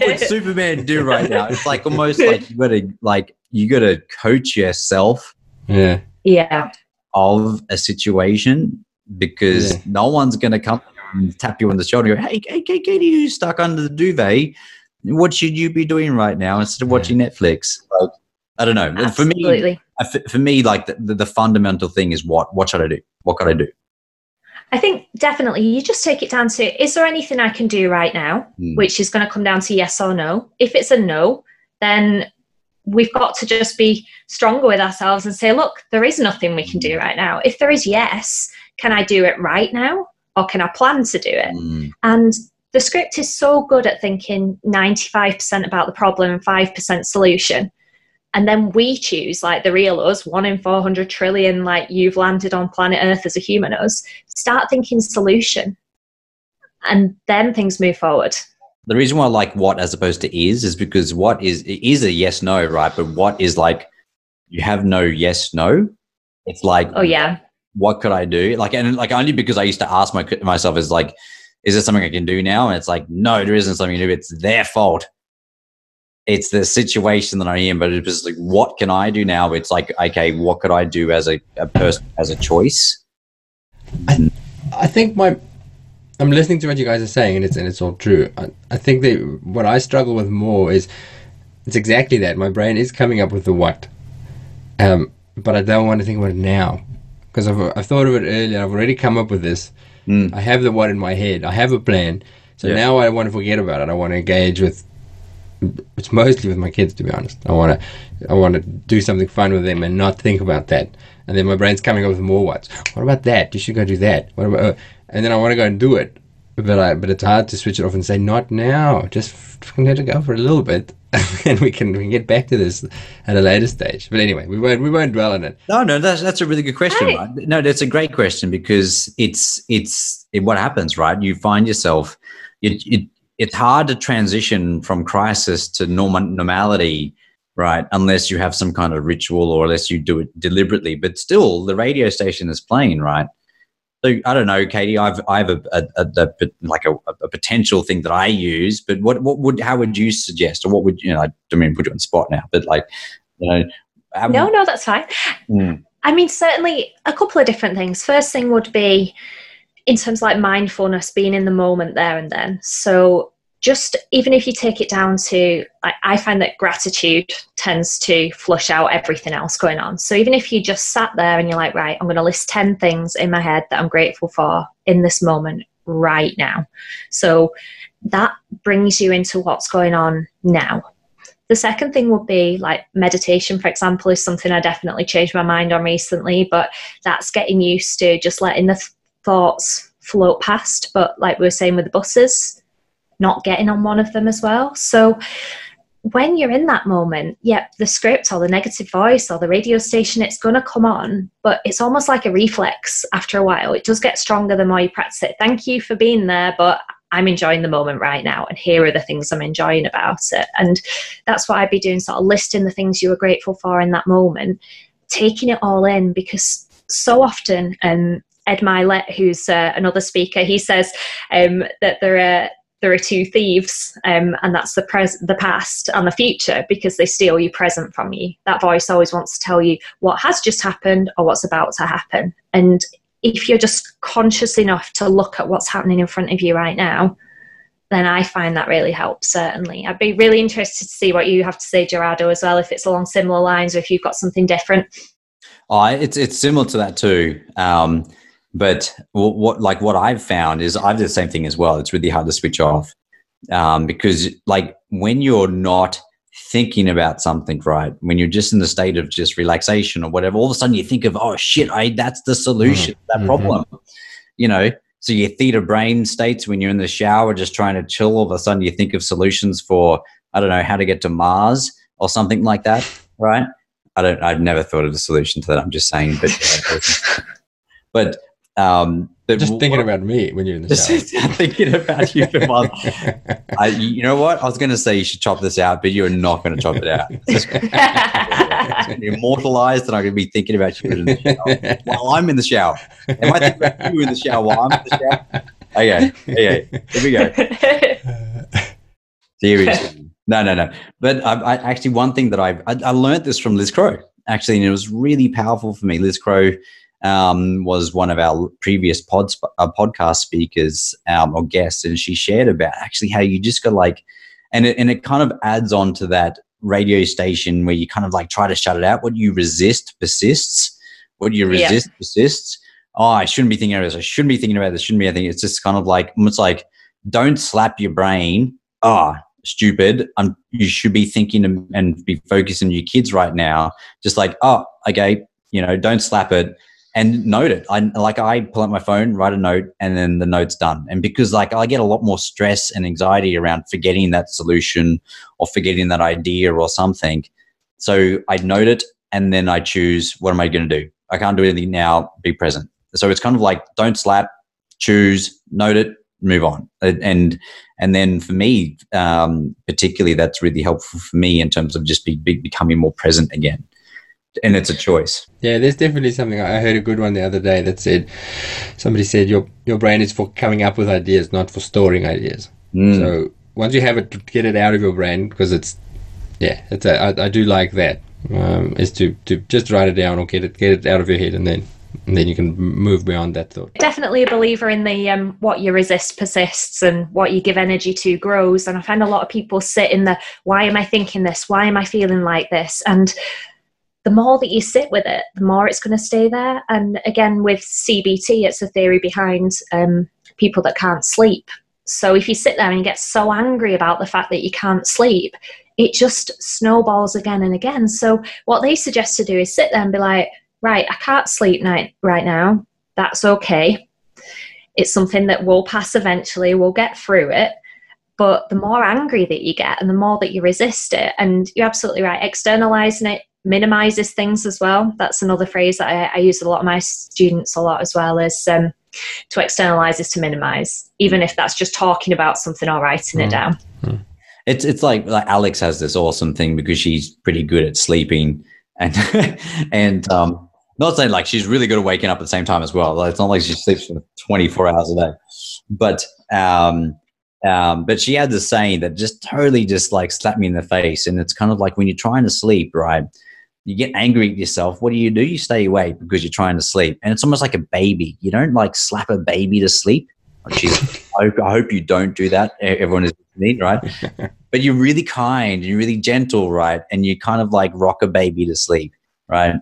[SPEAKER 1] would Superman do right now? It's like almost like you gotta like you gotta coach yourself.
[SPEAKER 2] Yeah.
[SPEAKER 3] Yeah.
[SPEAKER 1] Of a situation because yeah. no one's gonna come and tap you on the shoulder and go, Hey, hey, hey Katie, you stuck under the duvet. What should you be doing right now instead of watching yeah. Netflix? Like, I don't know.
[SPEAKER 3] Absolutely.
[SPEAKER 1] For me, for me, like the, the, the fundamental thing is what what should I do? What could I do?
[SPEAKER 3] I think definitely you just take it down to is there anything I can do right now, mm. which is going to come down to yes or no. If it's a no, then we've got to just be stronger with ourselves and say, look, there is nothing we can do right now. If there is yes, can I do it right now or can I plan to do it? Mm. And the script is so good at thinking 95% about the problem and 5% solution. And then we choose like the real us one in 400 trillion like you've landed on planet earth as a human us start thinking solution. And then things move forward.
[SPEAKER 1] The reason why i like what as opposed to is is because what is is a yes no right? But what is like you have no yes no? It's like
[SPEAKER 3] oh yeah.
[SPEAKER 1] what could i do? Like and like only because i used to ask my, myself is like is there something i can do now and it's like no there isn't something to do it's their fault it's the situation that I'm in, but it was like, what can I do now? It's like, okay, what could I do as a, a person, as a choice?
[SPEAKER 2] I, I think my, I'm listening to what you guys are saying, and it's and it's all true. I, I think that what I struggle with more is, it's exactly that. My brain is coming up with the what, um, but I don't want to think about it now, because I've I've thought of it earlier. I've already come up with this. Mm. I have the what in my head. I have a plan. So yeah. now I want to forget about it. I want to engage with it's mostly with my kids to be honest. I want to I want to do something fun with them and not think about that. And then my brain's coming up with more what's. What about that? You should go do that. What about? Uh, and then I want to go and do it, but I but it's hard to switch it off and say not now. Just let it go for a little bit, and we can we can get back to this at a later stage. But anyway, we won't we won't dwell on it.
[SPEAKER 1] No, no, that's that's a really good question. Right? No, that's a great question because it's it's it, what happens, right? You find yourself. It, it, it's hard to transition from crisis to norm- normality right unless you have some kind of ritual or unless you do it deliberately but still the radio station is playing right so i don't know katie i've i have a, a, a, a like a, a, potential thing that i use but what what would how would you suggest or what would you know i don't mean put you on spot now but like you know
[SPEAKER 3] no no that's fine mm. i mean certainly a couple of different things first thing would be in terms like mindfulness, being in the moment there and then. So just even if you take it down to I, I, find that gratitude tends to flush out everything else going on. So even if you just sat there and you're like right i'm going to list 10 things in my head that i'm grateful for in this moment right now. So that brings you into what's going on now. The second thing would be like meditation for example is something i definitely changed my mind on recently but that's getting used to just letting the thoughts float past. But like we were saying with the buses, not getting on one of them as well. So when you're in that moment, yeah, the script or the negative voice or the radio station, it's going to come on, but it's almost like a reflex after a while. It does get stronger the more you practice it. Thank you for being there, but I'm enjoying the moment right now, and here are the things I'm enjoying about it. And that's what I'd be doing, sort of listing the things you were grateful for in that moment, taking it all in, because so often, um, Ed Mylett, who's uh, another speaker, he says um, that there are there are two thieves, um, and that's the pres- the past and the future because they steal your present from you. That voice always wants to tell you what has just happened or what's about to happen. And if you're just conscious enough to look at what's happening in front of you right now, then I find that really helps. Certainly, I'd be really interested to see what you have to say, Gerardo, as well. If it's along similar lines, or if you've got something different.
[SPEAKER 1] Oh, it's it's similar to that too. Um, but what, what, like what I've found is I've done the same thing as well. It's really hard to switch off um, because like when you're not thinking about something, right? When you're just in the state of just relaxation or whatever, all of a sudden you think of, oh shit, I that's the solution, mm-hmm. that problem. You know, So your theta brain states when you're in the shower, just trying to chill, all of a sudden you think of solutions for, I don't know, how to get to Mars or something like that, right? I don't, I've never thought of a solution to that. I'm just saying, but, but, um, but
[SPEAKER 2] Just thinking about me when you're in the
[SPEAKER 1] just
[SPEAKER 2] shower.
[SPEAKER 1] thinking about you for months. I, you know what? I was going to say you should chop this out, but you're not going to chop it out. It's going to be immortalized, and I'm going to be thinking about you in the shower while I'm in the shower. Am I thinking about you in the shower while I'm in the shower? Okay, okay, here we go. Seriously, no, no, no. But I, I actually one thing that I've, I I learned this from Liz Crow actually, and it was really powerful for me. Liz Crow um, was one of our previous pods, uh, podcast speakers um, or guests, and she shared about actually how you just got like, and it, and it kind of adds on to that radio station where you kind of like try to shut it out. What you resist persists. What you
[SPEAKER 3] Yeah.
[SPEAKER 1] resist persists. Oh, I shouldn't be thinking about this. I shouldn't be thinking about this. Shouldn't be. I think it's just kind of like it's like don't slap your brain. Oh, stupid. I'm. You should be thinking and- and be focusing on your kids right now. Just like oh, okay, you know, don't slap it and note it. I like I pull out my phone, write a note, and then the note's done. And because like I get a lot more stress and anxiety around forgetting that solution or forgetting that idea or something. So I note it and then I choose what am I going to do? I can't do anything now, be present. So it's kind of like don't slap, choose, note it, move on. And and then for me, um, particularly, that's really helpful for me in terms of just be, be, becoming more present again. And it's a choice.
[SPEAKER 2] Yeah, there's definitely something. I heard a good one the other day that said, somebody said your your brain is for coming up with ideas, not for storing ideas.
[SPEAKER 1] Mm.
[SPEAKER 2] So once you have it, get it out of your brain because it's, yeah, it's a, I, I do like that. Um, is to, to just write it down or get it get it out of your head and then and then you can move beyond that thought.
[SPEAKER 3] Definitely a believer in the um, what you resist persists and what you give energy to grows. And I find a lot of people sit in the why am I thinking this? Why am I feeling like this? And the more that you sit with it, the more it's going to stay there. And again, with CBT, it's a theory behind um, people that can't sleep. So if you sit there and get so angry about the fact that you can't sleep, it just snowballs again and again. So what they suggest to do is sit there and be like, right, I can't sleep night right now. That's okay. It's something that will pass eventually. We'll get through it. But the more angry that you get and the more that you resist it, and you're absolutely right, externalizing it minimizes things as well. That's another phrase that I, I use a lot of my students a lot as well is um, to externalize is to minimize, even if that's just talking about something or writing it
[SPEAKER 2] Mm.
[SPEAKER 3] down.
[SPEAKER 1] It's it's like like Alex has this awesome thing because she's pretty good at sleeping and and um not saying like she's really good at waking up at the same time as well. Like, It's not like she sleeps for 24 hours a day. But um um but she had this saying that just totally just like slapped me in the face. And it's kind of like when you're trying to sleep, right? You get angry at yourself. What do you do? You stay awake because you're trying to sleep. And it's almost like a baby. You don't like slap a baby to sleep. Oh, Jeez, I, hope, I hope you don't do that. Everyone is listening, right? but you're really kind and you're really gentle, right? And you kind of like rock a baby to sleep, right?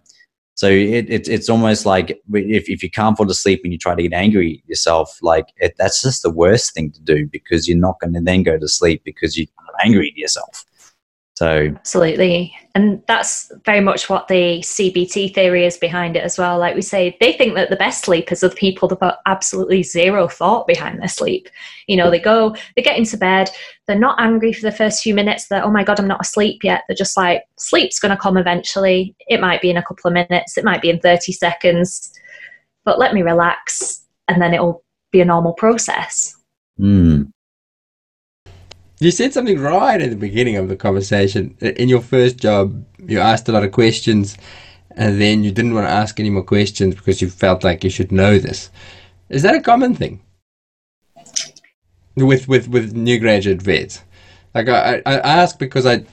[SPEAKER 1] So it, it, it's almost like if, if you can't fall to sleep and you try to get angry at yourself, like it, that's just the worst thing to do because you're not going to then go to sleep because you're angry at yourself. So
[SPEAKER 3] Absolutely. And that's very much what the CBT theory is behind it as well. Like we say, they think that the best sleepers are the people that put absolutely zero thought behind their sleep. You know, they go, they get into bed, they're not angry for the first few minutes that, oh my God, I'm not asleep yet. They're just like, sleep's going to come eventually. It might be in a couple of minutes, it might be in 30 seconds, but let me relax and then it'll be a normal process.
[SPEAKER 1] hmm.
[SPEAKER 2] You said something right at the beginning of the conversation. In your first job, you asked a lot of questions, and then you didn't want to ask any more questions because you felt like you should know this. Is that a common thing with with with new graduate vets? Like I, I ask because I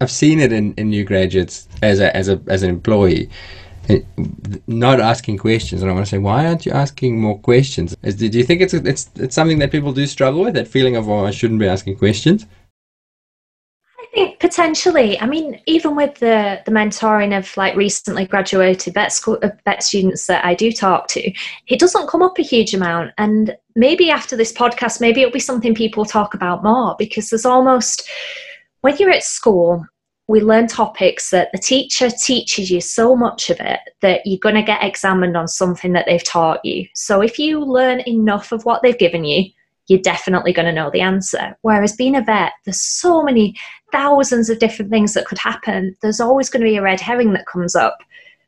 [SPEAKER 2] I've seen it in, in new graduates as a as a as an employee. Not asking questions, and I want to say, why aren't you asking more questions? Is, do you think it's it's it's something that people do struggle with? That feeling of, oh, I shouldn't be asking questions.
[SPEAKER 3] I think potentially. I mean, even with the the mentoring of like recently graduated vet school uh, vet students that I do talk to, it doesn't come up a huge amount. And maybe after this podcast, maybe it'll be something people talk about more because there's almost when you're at school, we learn topics that the teacher teaches you so much of it that you're going to get examined on something that they've taught you. So if you learn enough of what they've given you, you're definitely going to know the answer. Whereas being a vet, there's so many thousands of different things that could happen. There's always going to be a red herring that comes up.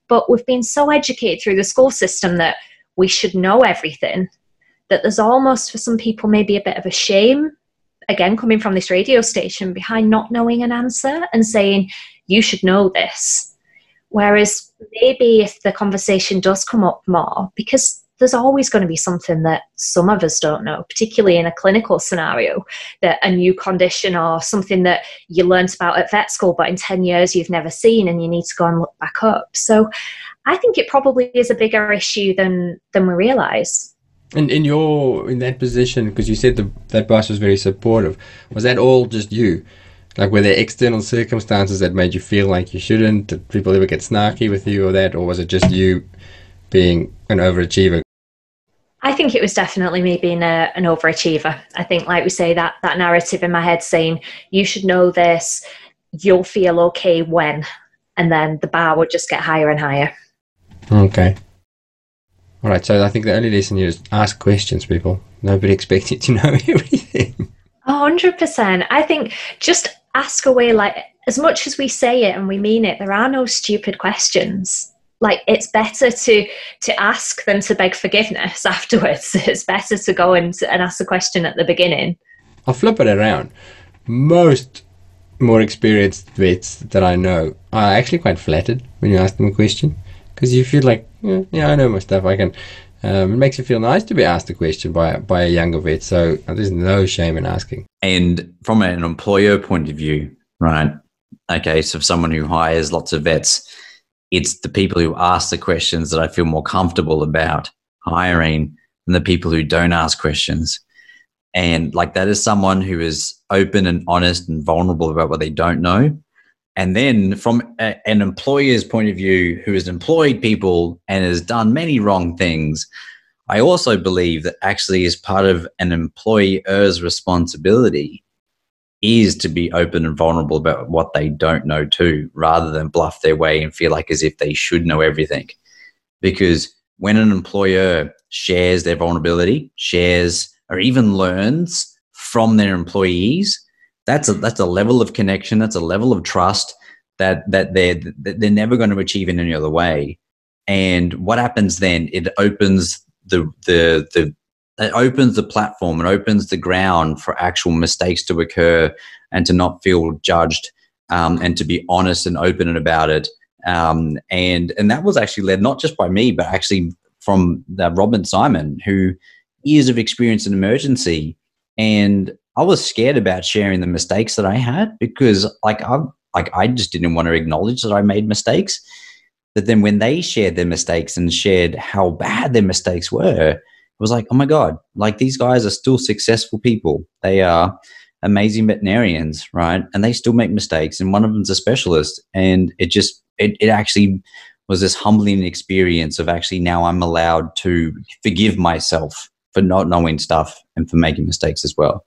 [SPEAKER 3] But we've been so educated through the school system that we should know everything that there's almost for some people maybe a bit of a shame again coming from this radio station behind not knowing an answer and saying you should know this whereas maybe if the conversation does come up more because there's always going to be something that some of us don't know, particularly in a clinical scenario, that a new condition or something that you learnt about at vet school, but in 10 years you've never seen and you need to go and look back up. So I think it probably is a bigger issue than, than we realise.
[SPEAKER 2] And in your in that position, because you said the, that boss was very supportive, was that all just you? Like, were there external circumstances that made you feel like you shouldn't? Did people ever get snarky with you or that, or was it just you being an overachiever?
[SPEAKER 3] I think it was definitely me being a, an overachiever. I think, like we say, that that narrative in my head saying you should know this, you'll feel okay when, and then the bar would just get higher and higher.
[SPEAKER 2] Okay. All right, so I think the only lesson here is ask questions, people. Nobody expects you to know everything.
[SPEAKER 3] hundred percent. I think just ask away. Like as much as we say it and we mean it, there are no stupid questions. Like it's better to to ask than to beg forgiveness afterwards. It's better to go and, and ask a question at the beginning.
[SPEAKER 2] I'll flip it around. Most more experienced vets that I know are actually quite flattered when you ask them a question because you feel like yeah, yeah, I know my stuff. I can. Um, it makes you feel nice to be asked a question by by a younger vet. So uh, there's no shame in asking.
[SPEAKER 1] And from an employer point of view, right? Okay, so someone who hires lots of vets, it's the people who ask the questions that I feel more comfortable about hiring than the people who don't ask questions. And like that is someone who is open and honest and vulnerable about what they don't know and then, from a, an employer's point of view, who has employed people and has done many wrong things, I also believe that actually, as part of an employer's responsibility, is to be open and vulnerable about what they don't know too, rather than bluff their way and feel like as if they should know everything. Because when an employer shares their vulnerability, shares or even learns from their employees, that's a that's a level of connection that's a level of trust that that they're that they're never going to achieve in any other way. And what happens then? It opens the the the it opens the platform and opens the ground for actual mistakes to occur and to not feel judged um, and to be honest and open about it. Um, and and that was actually led not just by me but actually from the Robin Simon who years of experience in emergency. And I was scared about sharing the mistakes that I had because like I like I just didn't want to acknowledge that I made mistakes. But then when they shared their mistakes and shared how bad their mistakes were, it was like, oh my God, like these guys are still successful people. They are amazing veterinarians, right? And they still make mistakes. And one of them's a specialist. And it just it, it actually was this humbling experience of actually now I'm allowed to forgive myself for not knowing stuff and for making mistakes as well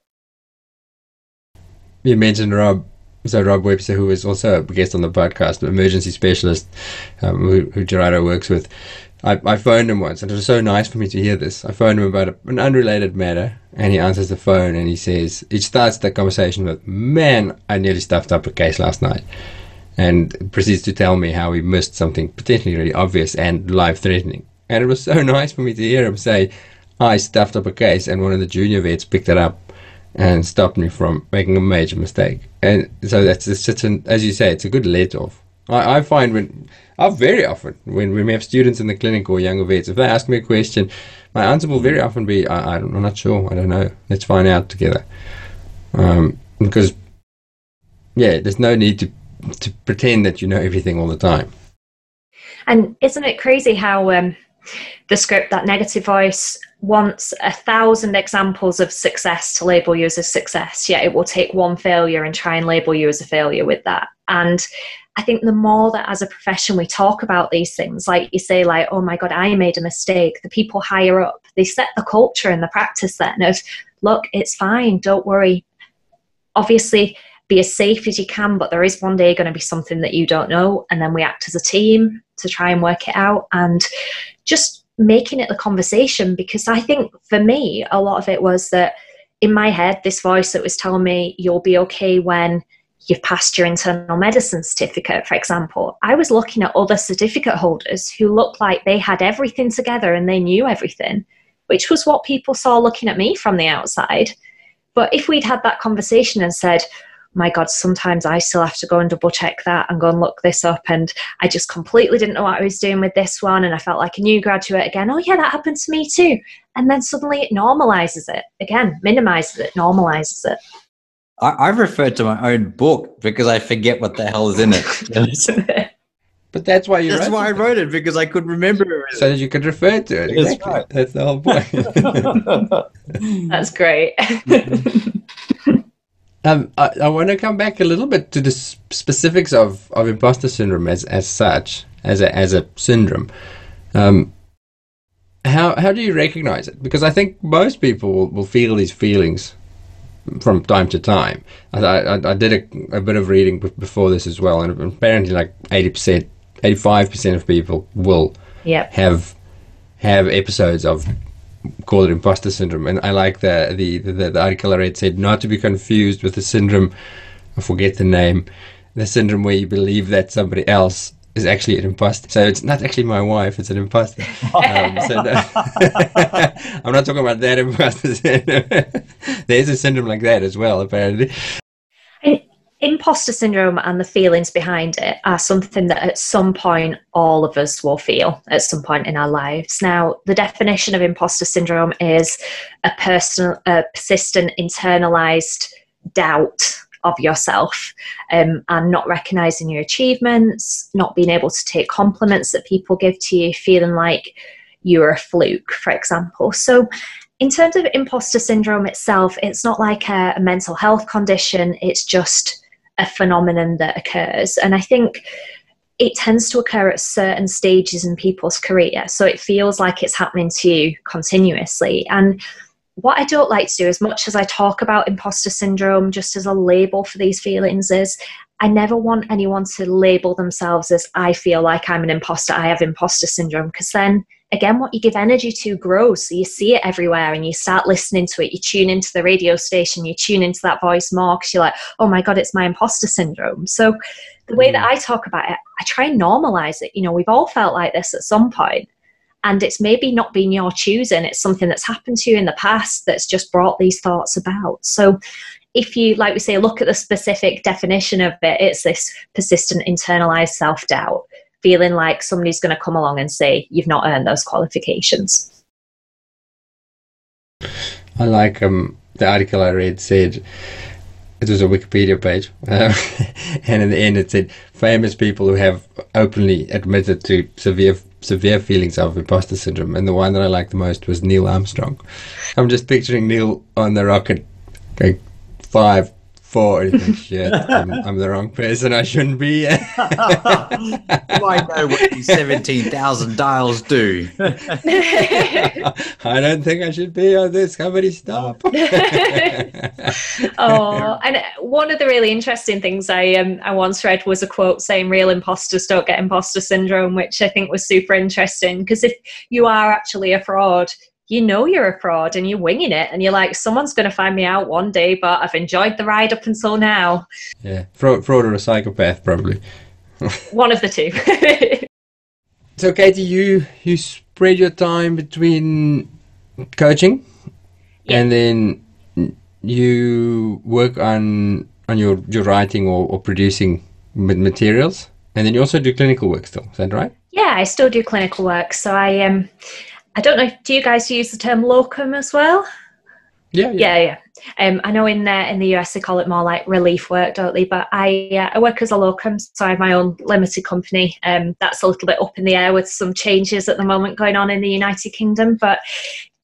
[SPEAKER 2] you mentioned Rob. So Rob Webster, who is also a guest on the podcast, emergency specialist, um, who, who Gerardo works with. I, I phoned him once, and it was so nice for me to hear this. I phoned him about a, an unrelated matter, and he answers the phone, and he says, he starts the conversation with, "Man, I nearly stuffed up a case last night," and proceeds to tell me how he missed something potentially really obvious and life-threatening. And it was so nice for me to hear him say, "I stuffed up a case," and one of the junior vets picked it up and stopped me from making a major mistake. And so that's such an, as you say, it's a good let off. I, I find when, I very often, when, when we have students in the clinic or younger vets, if they ask me a question, my answer will very often be, I, I'm not sure, I don't know, let's find out together. Um, because, yeah, there's no need to, to pretend that you know everything all the time.
[SPEAKER 3] And isn't it crazy how um, the script, that negative voice, wants a thousand examples of success to label you as a success, yet it will take one failure and try and label you as a failure with that. And I think the more that as a profession we talk about these things, like you say, like, oh my God, I made a mistake, the people higher up, they set the culture and the practice then of, look, it's fine, don't worry. Obviously, be as safe as you can, but there is one day going to be something that you don't know. And then we act as a team to try and work it out and just making it the conversation. Because I think for me, a lot of it was that in my head, this voice that was telling me, you'll be okay when you've passed your internal medicine certificate, for example. I was looking at other certificate holders who looked like they had everything together and they knew everything, which was what people saw looking at me from the outside. But if we'd had that conversation and said, my God, sometimes I still have to go and double check that and go and look this up. And I just completely didn't know what I was doing with this one. And I felt like a new graduate again. Oh, yeah, that happened to me too. And then suddenly it normalizes it again, minimizes it, normalizes it.
[SPEAKER 1] I, I referred to my own book because I forget what the hell is in it.
[SPEAKER 2] But that's why you.
[SPEAKER 1] That's
[SPEAKER 2] wrote
[SPEAKER 1] why I wrote it because I could remember everything.
[SPEAKER 2] So that you could refer to it.
[SPEAKER 1] That's
[SPEAKER 2] Exactly.
[SPEAKER 1] right.
[SPEAKER 2] That's the whole point.
[SPEAKER 3] That's great.
[SPEAKER 2] Um, I, I want to come back a little bit to the specifics of, of imposter syndrome as, as such, as a, as a syndrome. Um, how, how do you recognize it? Because I think most people will, will feel these feelings from time to time. I, I, I did a, a bit of reading b- before this as well, and apparently, like 80%, 85% of people will
[SPEAKER 3] yep.
[SPEAKER 2] have have episodes of call it imposter syndrome. And i like the the, the the article i read said not to be confused with the syndrome i forget the name the syndrome where you believe that somebody else is actually an imposter. So it's not actually my wife it's an imposter. Um, so i'm not talking about that imposter syndrome. There's a syndrome like that as well apparently
[SPEAKER 3] Imposter syndrome and the feelings behind it are something that at some point all of us will feel at some point in our lives. Now, the definition of imposter syndrome is a personal, a persistent, internalized doubt of yourself um, and not recognizing your achievements, not being able to take compliments that people give to you, feeling like you're a fluke, for example. So, in terms of imposter syndrome itself, it's not like a, a mental health condition, it's just a phenomenon that occurs. And I think it tends to occur at certain stages in people's career. So it feels like it's happening to you continuously. And what I don't like to do, as much as I talk about imposter syndrome just as a label for these feelings, is I never want anyone to label themselves as I feel like I'm an imposter, I have imposter syndrome, because then again, what you give energy to grows. So you see it everywhere and you start listening to it. You tune into the radio station, you tune into that voice more because you're like, oh my God, it's my imposter syndrome. So the way that mm. I talk about it, I try and normalize it. You know, we've all felt like this at some point, And it's maybe not been your choosing, it's something that's happened to you in the past that's just brought these thoughts about. So if you, like we say, look at the specific definition of it, it's this persistent internalized self doubt feeling like somebody's going to come along and say you've not earned those qualifications.
[SPEAKER 2] I like um, the article I read said it was a Wikipedia page, um, and in the end it said famous people who have openly admitted to severe severe feelings of imposter syndrome, and the one that I liked the most was Neil Armstrong. I'm just picturing Neil on the rocket, going five, four, and he thinks, shit, I'm, I'm the wrong person. I shouldn't be.
[SPEAKER 1] I know what these 17,000 dials do.
[SPEAKER 2] I don't think I should be on this. Somebody stop.
[SPEAKER 3] oh, and one of the really interesting things I um, I once read was a quote saying "real imposters don't get imposter syndrome," which I think was super interesting because if you are actually a fraud, you know you're a fraud and you're winging it, and you're like, someone's going to find me out one day, but I've enjoyed the ride up until now.
[SPEAKER 2] Yeah, fraud, fraud or a psychopath, probably.
[SPEAKER 3] one of the two.
[SPEAKER 2] so, Katie, you you spread your time between coaching,
[SPEAKER 3] Yeah.
[SPEAKER 2] and then you work on on your your writing or, or producing materials, and then you also do clinical work still. Is that right?
[SPEAKER 3] yeah, I still do clinical work, so I um, I don't know. Do you guys use the term locum as well?
[SPEAKER 2] Yeah,
[SPEAKER 3] yeah yeah um i know in uh, in the us they call it more like relief work don't they but i uh, i work as a locum so i have my own limited company um that's a little bit up in the air with some changes at the moment going on in the united kingdom but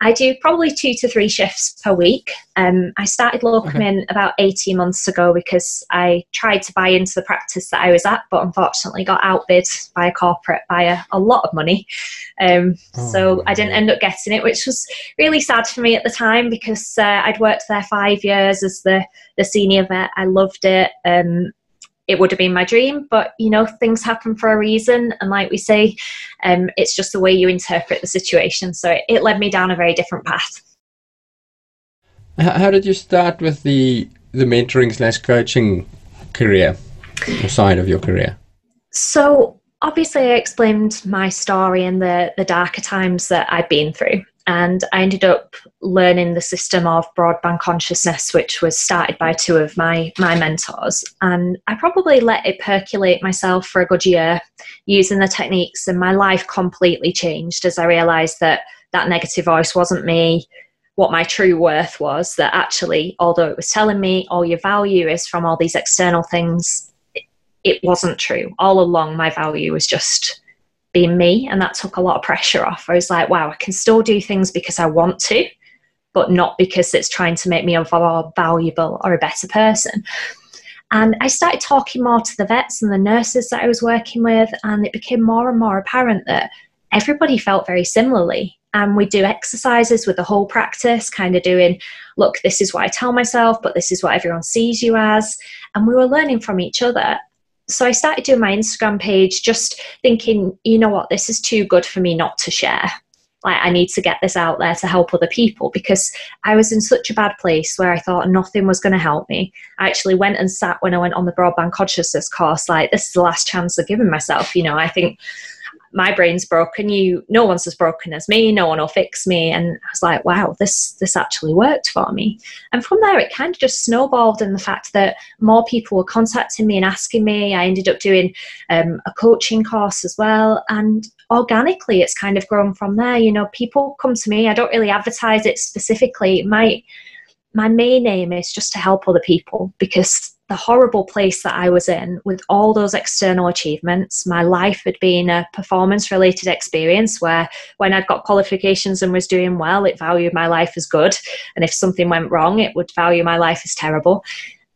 [SPEAKER 3] I do probably two to three shifts per week. Um, I started locuming okay. about 18 months ago because I tried to buy into the practice that I was at, but unfortunately got outbid by a corporate by a, a lot of money. Um, oh, so I didn't end up getting it, which was really sad for me at the time because uh, I'd worked there five years as the, the senior vet. I loved it. Um, it would have been my dream but you know things happen for a reason. And like we say um, it's just the way you interpret the situation. So it, it led me down a very different path.
[SPEAKER 2] How did you start with the the mentoring slash coaching career or side of your career?
[SPEAKER 3] So obviously i explained my story and the the darker times that i've been through and I ended up learning the system of broadband consciousness, which was started by two of my my mentors. And I probably let it percolate myself for a good year, using the techniques, and my life completely changed as I realised that that negative voice wasn't me. What my true worth was that actually, although it was telling me all your value is from all these external things, it wasn't true. All along, my value was just being me and that took a lot of pressure off. I was like wow i can still do things because i want to but not because it's trying to make me a more valuable or a better person. And i started talking more to the vets and the nurses that i was working with and it became more and more apparent that everybody felt very similarly. And we do exercises with the whole practice kind of doing look this is what i tell myself but this is what everyone sees you as. And we were learning from each other so I started doing my Instagram page just thinking, you know what, this is too good for me not to share. Like, I need to get this out there to help other people because I was in such a bad place where I thought nothing was going to help me. I actually went and sat when I went on the broadband consciousness course, like, this is the last chance giving myself. You know, I think my brain's broken you no one's as broken as me no one will fix me. And i was like wow this this actually worked for me. And from there it kind of just snowballed in the fact that more people were contacting me and asking me. I ended up doing um, a coaching course as well. And organically it's kind of grown from there. You know people come to me. I don't really advertise it specifically. My my main aim is just to help other people because the horrible place that I was in with all those external achievements. My life had been a performance related experience where when I'd got qualifications and was doing well, it valued my life as good. And if something went wrong, it would value my life as terrible.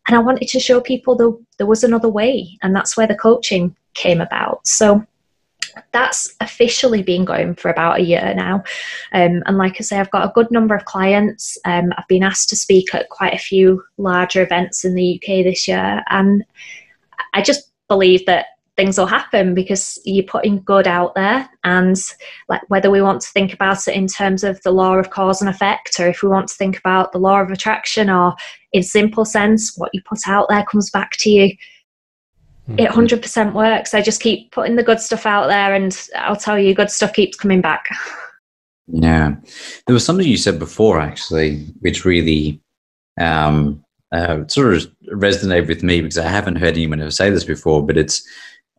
[SPEAKER 3] And I wanted to show people that there was another way. And that's where the coaching came about. So that's officially been going for about a year now. Um, and like I say, I've got a good number of clients. Um, I've been asked to speak at quite a few larger events in the UK this year. And I just believe that things will happen because you're putting good out there and like whether we want to think about it in terms of the law of cause and effect or if we want to think about the law of attraction or in simple sense what you put out there comes back to you it 100% mm-hmm. works. I just keep putting the good stuff out there, and I'll tell you, good stuff keeps coming back.
[SPEAKER 1] Yeah. There was something you said before, actually, which really um, uh, sort of resonated with me because I haven't heard anyone ever say this before, but it's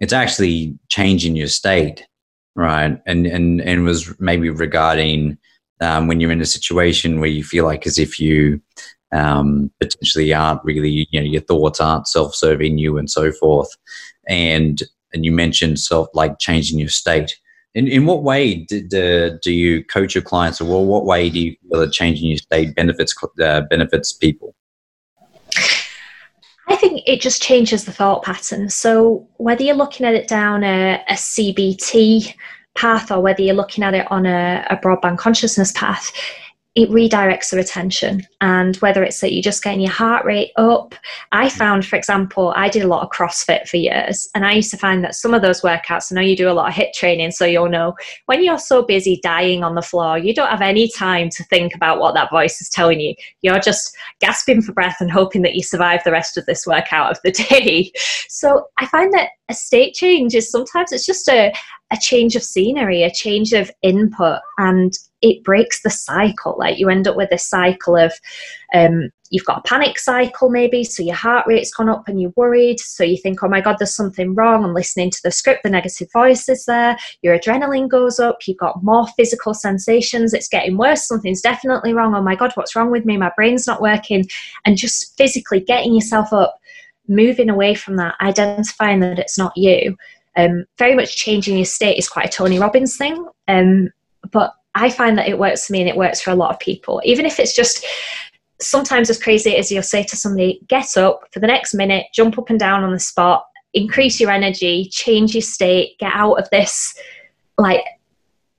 [SPEAKER 1] it's actually changing your state, right? And and and was maybe regarding um, when you're in a situation where you feel like as if you um, potentially aren't really, you know, your thoughts aren't self-serving you and so forth. And and you mentioned self like changing your state. In in what way did, uh, do you coach your clients, or what way do you feel that changing your state benefits uh, benefits people?
[SPEAKER 3] I think it just changes the thought pattern. So whether you're looking at it down a, a CBT path or whether you're looking at it on a, a broadband consciousness path, it redirects their attention. And whether it's that you're just getting your heart rate up, I mm. found, for example, I did a lot of CrossFit for years, and I used to find that some of those workouts, I know you do a lot of HIIT training, so you'll know when you're so busy dying on the floor, you don't have any time to think about what that voice is telling you. You're just gasping for breath and hoping that you survive the rest of this workout of the day. So I find that a state change is sometimes it's just a, a change of scenery, a change of input, and it breaks the cycle. Like you end up with this cycle of um, you've got a panic cycle maybe, so your heart rate's gone up and you're worried. So you think, oh my God, there's something wrong. I'm listening to the script, the negative voice is there. Your adrenaline goes up, you've got more physical sensations. It's getting worse. Something's definitely wrong. Oh my God, what's wrong with me? My brain's not working. And just physically getting yourself up, moving away from that, identifying that it's not you. Um, very much changing your state is quite a Tony Robbins thing. Um, but I find that it works for me and it works for a lot of people. Even if it's just sometimes as crazy as you'll say to somebody, get up for the next minute, jump up and down on the spot, increase your energy, change your state, get out of this like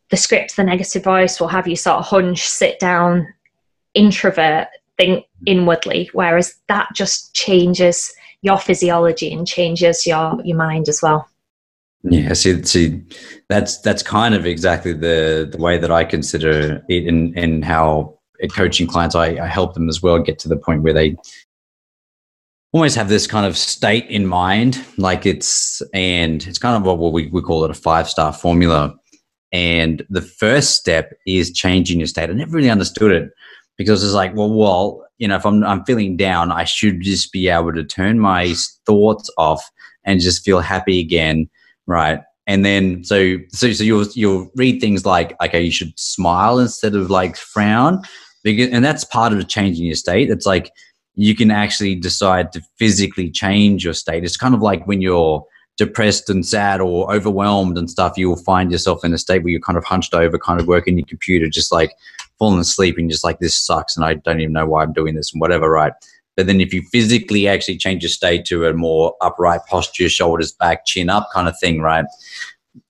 [SPEAKER 3] the script, the negative voice will have you sort of hunch, sit down, introvert, think inwardly, whereas that just changes your physiology and changes your your mind as well.
[SPEAKER 1] Yeah, see, see, that's that's kind of exactly the the way that I consider it, and and how coaching clients, I, I help them as well get to the point where they almost have this kind of state in mind, like it's and it's kind of what we we call it a five star formula. And the first step is changing your state. I never really understood it because it's like, well, well, you know, if I'm I'm feeling down, I should just be able to turn my thoughts off and just feel happy again right? And then so so so you'll you'll read things like okay, you should smile instead of like frown, because and that's part of changing your state. It's like you can actually decide to physically change your state. It's kind of like when you're depressed and sad or overwhelmed and stuff, you will find yourself in a state where you're kind of hunched over, kind of working your computer, just like falling asleep and just like this sucks and I don't even know why I'm doing this and whatever, right? But then if you physically actually change your state to a more upright posture, shoulders back, chin up kind of thing, right?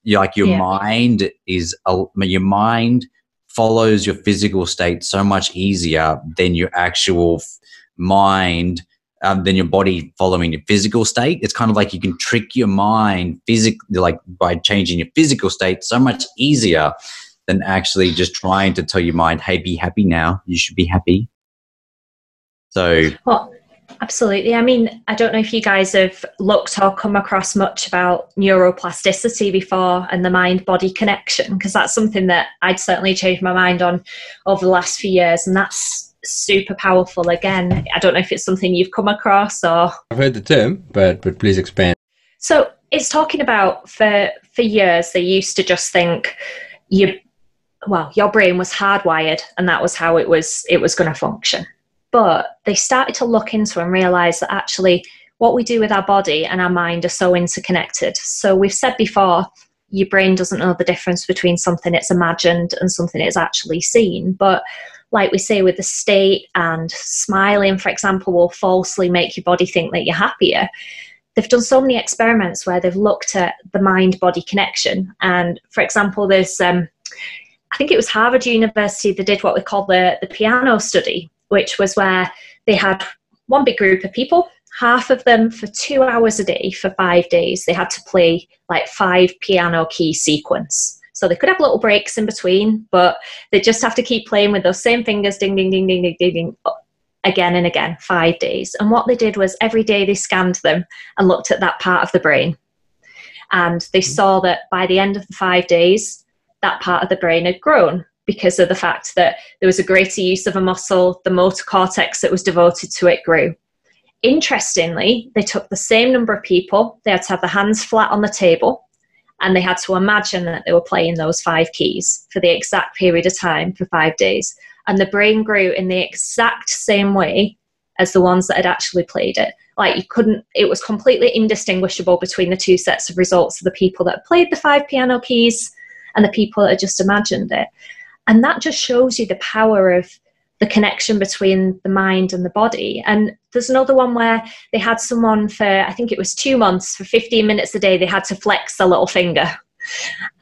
[SPEAKER 1] you like your yeah. mind is your mind follows your physical state so much easier than your actual mind um, than your body following your physical state. It's kind of like you can trick your mind physically, like by changing your physical state, so much easier than actually just trying to tell your mind, "Hey, be happy now. You should be happy." So,
[SPEAKER 3] well, absolutely. I mean, I don't know if you guys have looked or come across much about neuroplasticity before and the mind body connection, because that's something that I'd certainly changed my mind on over the last few years. And that's super powerful. Again, I don't know if it's something you've come across or.
[SPEAKER 2] I've heard the term, but, but please expand.
[SPEAKER 3] So, it's talking about for, for years, they used to just think you well your brain was hardwired and that was how it was it was going to function but they started to look into and realize that actually what we do with our body and our mind are so interconnected. So we've said before, your brain doesn't know the difference between something it's imagined and something it's actually seen. But like we say with the state and smiling, for example, will falsely make your body think that you're happier. They've done so many experiments where they've looked at the mind body connection. And for example, there's, um, I think it was Harvard University that did what we call the, the piano study, which was where they had one big group of people, half of them for two hours a day for five days. They had to play like five piano key sequence. So they could have little breaks in between, but they just have to keep playing with those same fingers, ding, ding, ding, ding, ding, ding, ding, again and again, five days. And what they did was every day they scanned them and looked at that part of the brain. And they saw that by the end of the five days, that part of the brain had grown because of the fact that there was a greater use of a muscle, the motor cortex that was devoted to it grew. Interestingly, they took the same number of people, they had to have their hands flat on the table, and they had to imagine that they were playing those five keys for the exact period of time for five days. And the brain grew in the exact same way as the ones that had actually played it. Like you couldn't, it was completely indistinguishable between the two sets of results of the people that played the five piano keys and the people that had just imagined it. And that just shows you the power of the connection between the mind and the body. And there's another one where they had someone for, I think it was two months, for 15 minutes a day, they had to flex a little finger.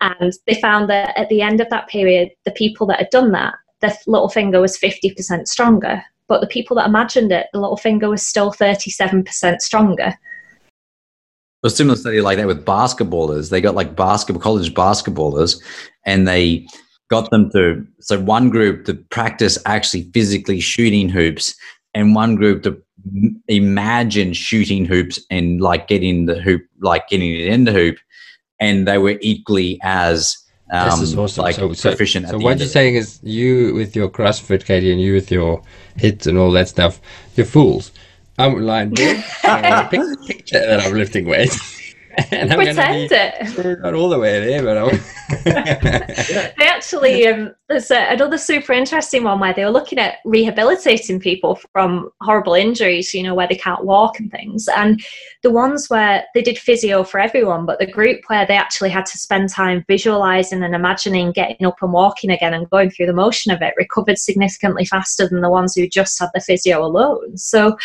[SPEAKER 3] And they found that at the end of that period, the people that had done that, the little finger was 50% stronger. But the people that imagined it, the little finger was still 37% stronger.
[SPEAKER 1] A similar study like that with basketballers. They got like basketball college basketballers, and they got them to so one group to practice actually physically shooting hoops and one group to imagine shooting hoops and like getting the hoop like getting it in the hoop. And they were equally as um, this is awesome. like so, proficient
[SPEAKER 2] so, so what you're saying is you with your crossfit katie and you with your hits and all that stuff you're fools. I'm lying down picture that i'm lifting weights and I'm
[SPEAKER 3] Pretend
[SPEAKER 2] be,
[SPEAKER 3] it.
[SPEAKER 2] Not all the way there, but I'm.
[SPEAKER 3] they actually, um, there's a, another super interesting one where they were looking at rehabilitating people from horrible injuries, you know, where they can't walk and things. And the ones where they did physio for everyone, but the group where they actually had to spend time visualizing and imagining getting up and walking again and going through the motion of it recovered significantly faster than the ones who just had the physio alone. So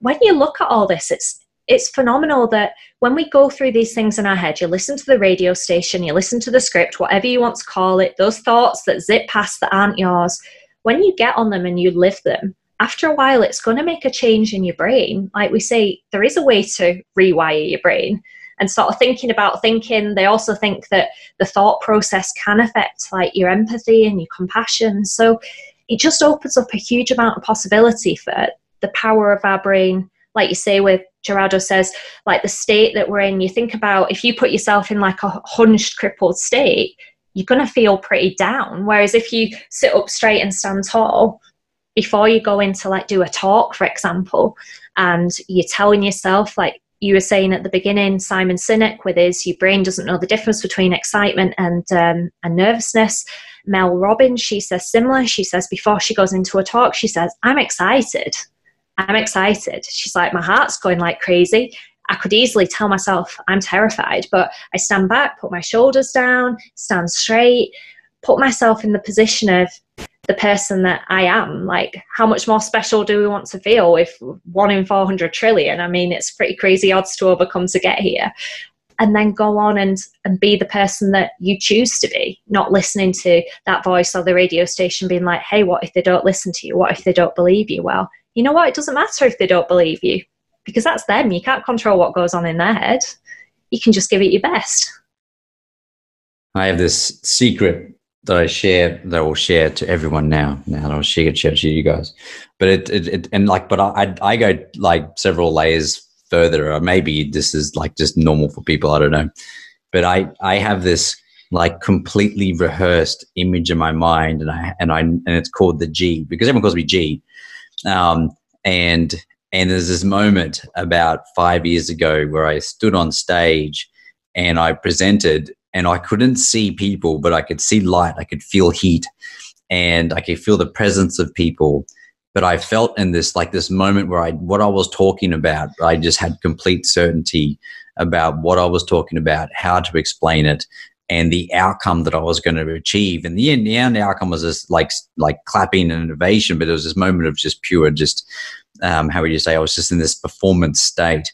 [SPEAKER 3] when you look at all this, it's it's phenomenal that when we go through these things in our head, you listen to the radio station, you listen to the script, whatever you want to call it, those thoughts that zip past that aren't yours, when you get on them and you live them, after a while, it's going to make a change in your brain. Like we say, there is a way to rewire your brain. And sort of thinking about thinking, they also think that the thought process can affect like your empathy and your compassion. So it just opens up a huge amount of possibility for the power of our brain like you say with Gerardo says, like the state that we're in, you think about if you put yourself in like a hunched, crippled state, you're going to feel pretty down. Whereas if you sit up straight and stand tall, before you go into like do a talk, for example, and you're telling yourself, like you were saying at the beginning, Simon Sinek with his your brain doesn't know the difference between excitement and um, and nervousness. Mel Robbins, she says similar. She says before she goes into a talk, she says, I'm excited. I'm excited. She's like, my heart's going like crazy. I could easily tell myself I'm terrified, but I stand back, put my shoulders down, stand straight, put myself in the position of the person that I am. Like, how much more special do we want to feel if one in 400 trillion? I mean, it's pretty crazy odds to overcome to get here. And then go on and, and be the person that you choose to be, not listening to that voice or the radio station being like, hey, what if they don't listen to you? What if they don't believe you? Well, you know what? It doesn't matter if they don't believe you because that's them. You can't control what goes on in their head. You can just give it your best.
[SPEAKER 1] I have this secret that I share that I will share to everyone now. Now I'll share it to you guys. But it, it, it and like, but I I go like several layers further, or maybe this is like just normal for people. I don't know. But I I have this like completely rehearsed image in my mind, and I and I and it's called the G because everyone calls me G. Um, and and there's this moment about five years ago where I stood on stage and I presented, and I couldn't see people, but I could see light, I could feel heat, and I could feel the presence of people. But I felt in this like this moment where I what I was talking about, I just had complete certainty about what I was talking about, how to explain it, and the outcome that I was going to achieve. And the end, the end outcome was just like like clapping and innovation, but it was this moment of just pure, just um, how would you say? I was just in this performance state,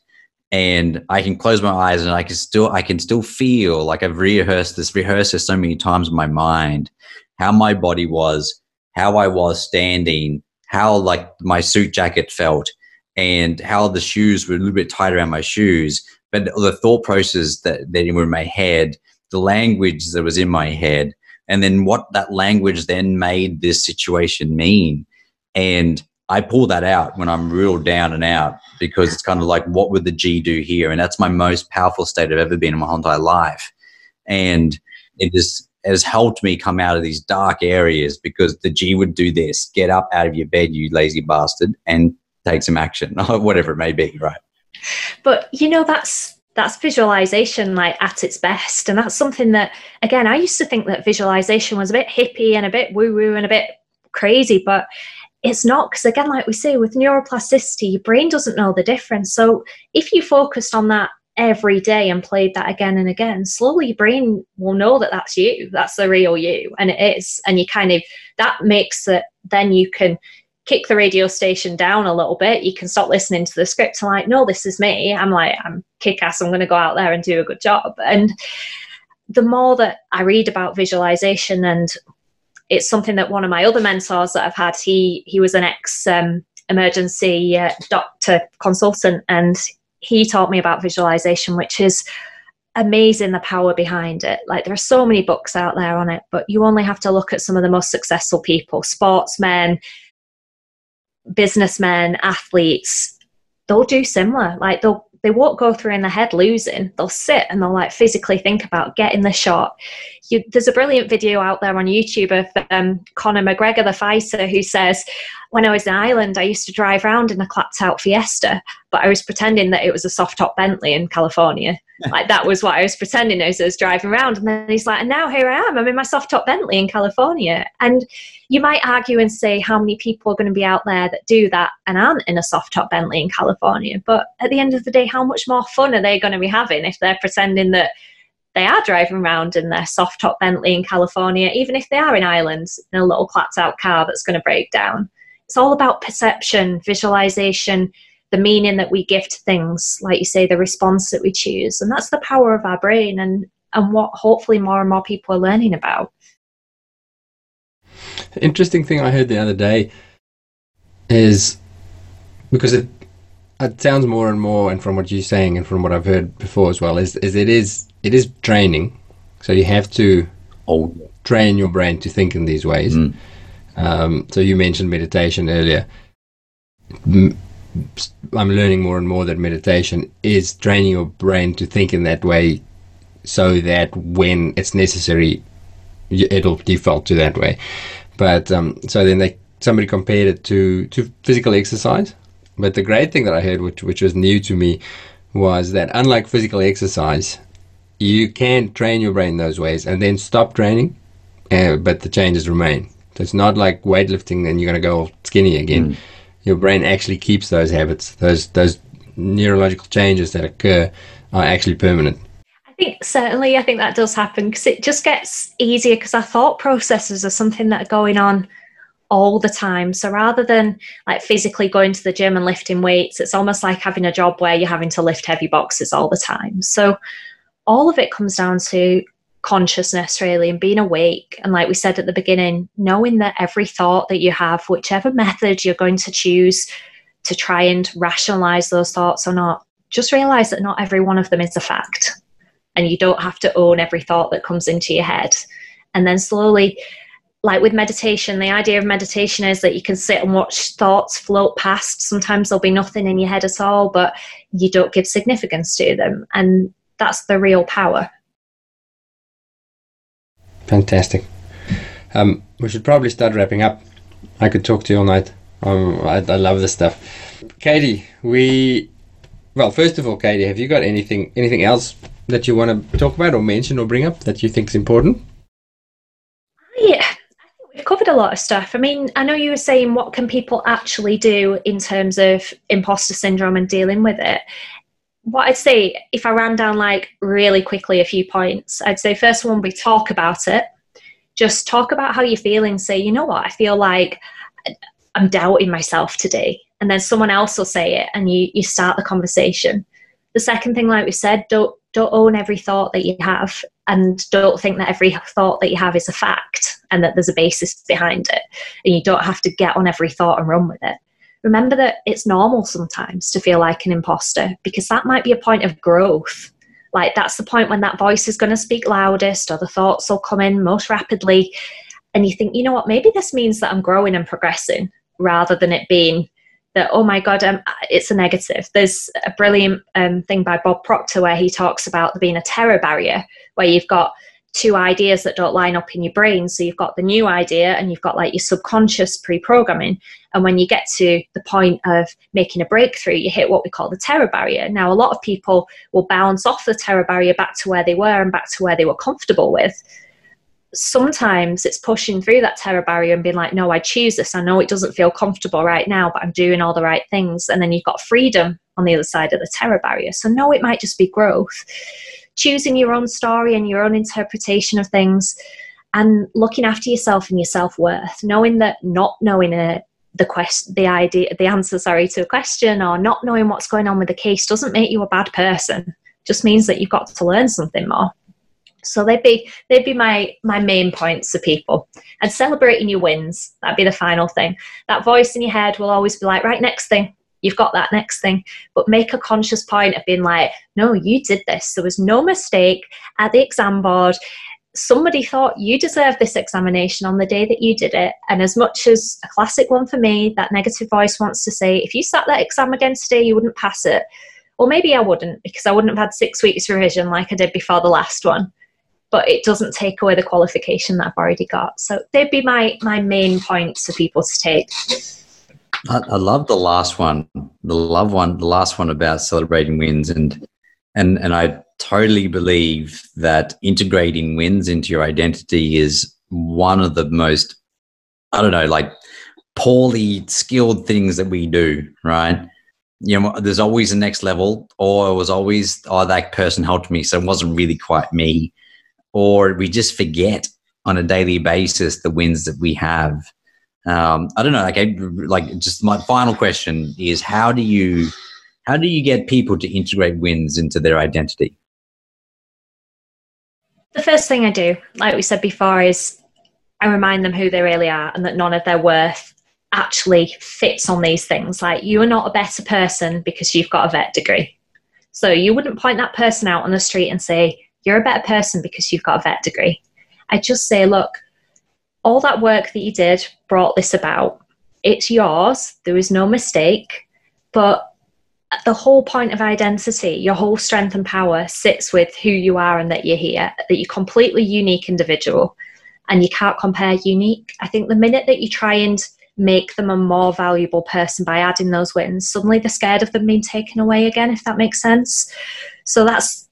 [SPEAKER 1] and I can close my eyes and I can still I can still feel like I've rehearsed this, rehearsed this so many times in my mind, how my body was, how I was standing, how like my suit jacket felt, and how the shoes were a little bit tight around my shoes. But the thought process that, that were in my head the language that was in my head and then what that language then made this situation mean. And i pull that out when i'm real down and out because it's kind of like what would the g do here? And that's my most powerful state i've ever been in my whole entire life. And it just has helped me come out of these dark areas because the g would do this get up out of your bed you lazy bastard and take some action whatever it may be right?
[SPEAKER 3] But you know that's that's visualization like at its best. And that's something that again i used to think that visualization was a bit hippie and a bit woo woo and a bit crazy but it's not because again like we say with neuroplasticity your brain doesn't know the difference. So if you focused on that every day and played that again and again slowly your brain will know that that's you that's the real you and it is. And you kind of that makes it then you can kick the radio station down a little bit, you can stop listening to the script and like, no, this is me. I'm like, I'm kick ass. I'm going to go out there and do a good job. And the more that I read about visualization, and it's something that one of my other mentors that I've had, he he was an ex um, emergency uh, doctor consultant, and he taught me about visualization, which is amazing the power behind it. Like there are so many books out there on it, but you only have to look at some of the most successful people, sportsmen, businessmen, athletes, they'll do similar. Like they'll they won't go through in their head losing. They'll sit and they'll like physically think about getting the shot. You, there's a brilliant video out there on YouTube of um, Conor McGregor, the fighter, who says, "When I was in Ireland, I used to drive around in a clapped out Fiesta, but I was pretending that it was a soft top Bentley in California." Like that was what I was pretending as I was driving around. And then he's like, and now here I am. I'm in my soft top Bentley in California. And you might argue and say how many people are going to be out there that do that and aren't in a soft top Bentley in California. But at the end of the day, how much more fun are they going to be having if they're pretending that they are driving around in their soft top Bentley in California, even if they are in Ireland in a little clapped out car that's going to break down? It's all about perception, visualization, the meaning that we give to things, like you say, the response that we choose. And that's the power of our brain and, and what hopefully more and more people are learning about.
[SPEAKER 2] The Interesting thing I heard the other day is because it it sounds more and more and from what you're saying and from what I've heard before as well is, is it is it is training. So you have to oh. train your brain to think in these ways. Mm. Um, so you mentioned meditation earlier. I'm learning more and more that meditation is training your brain to think in that way so that when it's necessary, it'll default to that way. But um, so then they somebody compared it to, to physical exercise. But the great thing that I heard, which, which was new to me, was that unlike physical exercise, you can train your brain those ways and then stop training, uh, but the changes remain. So it's not like weightlifting and you're going to go skinny again. Mm your brain actually keeps those habits. Those those neurological changes that occur are actually permanent.
[SPEAKER 3] I think certainly, I think that does happen because it just gets easier because our thought processes are something that are going on all the time. So rather than like physically going to the gym and lifting weights, it's almost like having a job where you're having to lift heavy boxes all the time. So all of it comes down to consciousness really and being awake. And like we said at the beginning knowing that every thought that you have whichever method you're going to choose to try and rationalize those thoughts or not just realize that not every one of them is a fact. And you don't have to own every thought that comes into your head. And then slowly like with meditation the idea of meditation is that you can sit and watch thoughts float past. Sometimes there'll be nothing in your head at all but you don't give significance to them. And that's the real power
[SPEAKER 2] Fantastic. Um, we should probably start wrapping up. I could talk to you all night. Um, I, I love this stuff. Katie, we well, first of all, Katie, have you got anything anything else that you want to talk about or mention or bring up that you think is important?
[SPEAKER 3] Yeah, we've covered a lot of stuff. I mean, I know you were saying what can people actually do in terms of imposter syndrome and dealing with it what I'd say, if I ran down like really quickly a few points, I'd say first one, we talk about it. Just talk about how you're feeling. Say, you know what, I feel like I'm doubting myself today. And then someone else will say it and you, you start the conversation. The second thing, like we said, don't don't own every thought that you have and don't think that every thought that you have is a fact and that there's a basis behind it. And you don't have to get on every thought and run with it remember that it's normal sometimes to feel like an imposter because that might be a point of growth. Like that's the point when that voice is going to speak loudest or the thoughts will come in most rapidly. And you think, you know what, maybe this means that I'm growing and progressing rather than it being that, oh my God, um, it's a negative. There's a brilliant um, thing by Bob Proctor where he talks about there being a terror barrier where you've got two ideas that don't line up in your brain. So you've got the new idea and you've got like your subconscious pre programming. And when you get to the point of making a breakthrough, you hit what we call the terror barrier. Now, a lot of people will bounce off the terror barrier back to where they were and back to where they were comfortable with. Sometimes it's pushing through that terror barrier and being like, no, I choose this. I know it doesn't feel comfortable right now, but I'm doing all the right things. And then you've got freedom on the other side of the terror barrier. So, no, it might just be growth choosing your own story and your own interpretation of things and looking after yourself and your self-worth knowing that not knowing a, the question the idea the answer sorry to a question or not knowing what's going on with the case doesn't make you a bad person. Just means that you've got to learn something more. So they'd be they'd be my my main points to people. And celebrating your wins that'd be the final thing. That voice in your head will always be like right next thing you've got that next thing. But make a conscious point of being like, no, you did this. There was no mistake at the exam board. Somebody thought you deserved this examination on the day that you did it. And as much as a classic one for me, that negative voice wants to say, if you sat that exam again today, you wouldn't pass it. Or maybe I wouldn't because I wouldn't have had six weeks revision like I did before the last one. But it doesn't take away the qualification that I've already got. So they'd be my, my main points for people to take.
[SPEAKER 1] I, I love the last one, the love one, the last one about celebrating wins, and and and I totally believe that integrating wins into your identity is one of the most, I don't know, like poorly skilled things that we do, right? You know, there's always a next level, or it was always, oh, that person helped me, so it wasn't really quite me. Or we just forget on a daily basis the wins that we have. Um, I don't know, like, like just my final question is, how do you, how do you get people to integrate wins into their identity?
[SPEAKER 3] The first thing I do, like we said before, is I remind them who they really are and that none of their worth actually fits on these things. Like you are not a better person because you've got a vet degree. So you wouldn't point that person out on the street and say, you're a better person because you've got a vet degree. I just say, look, all that work that you did brought this about. It's yours. There is no mistake. But the whole point of identity, your whole strength and power sits with who you are and that you're here, that you're completely unique individual and you can't compare unique. I think the minute that you try and make them a more valuable person by adding those wins, suddenly they're scared of them being taken away again, if that makes sense. So that's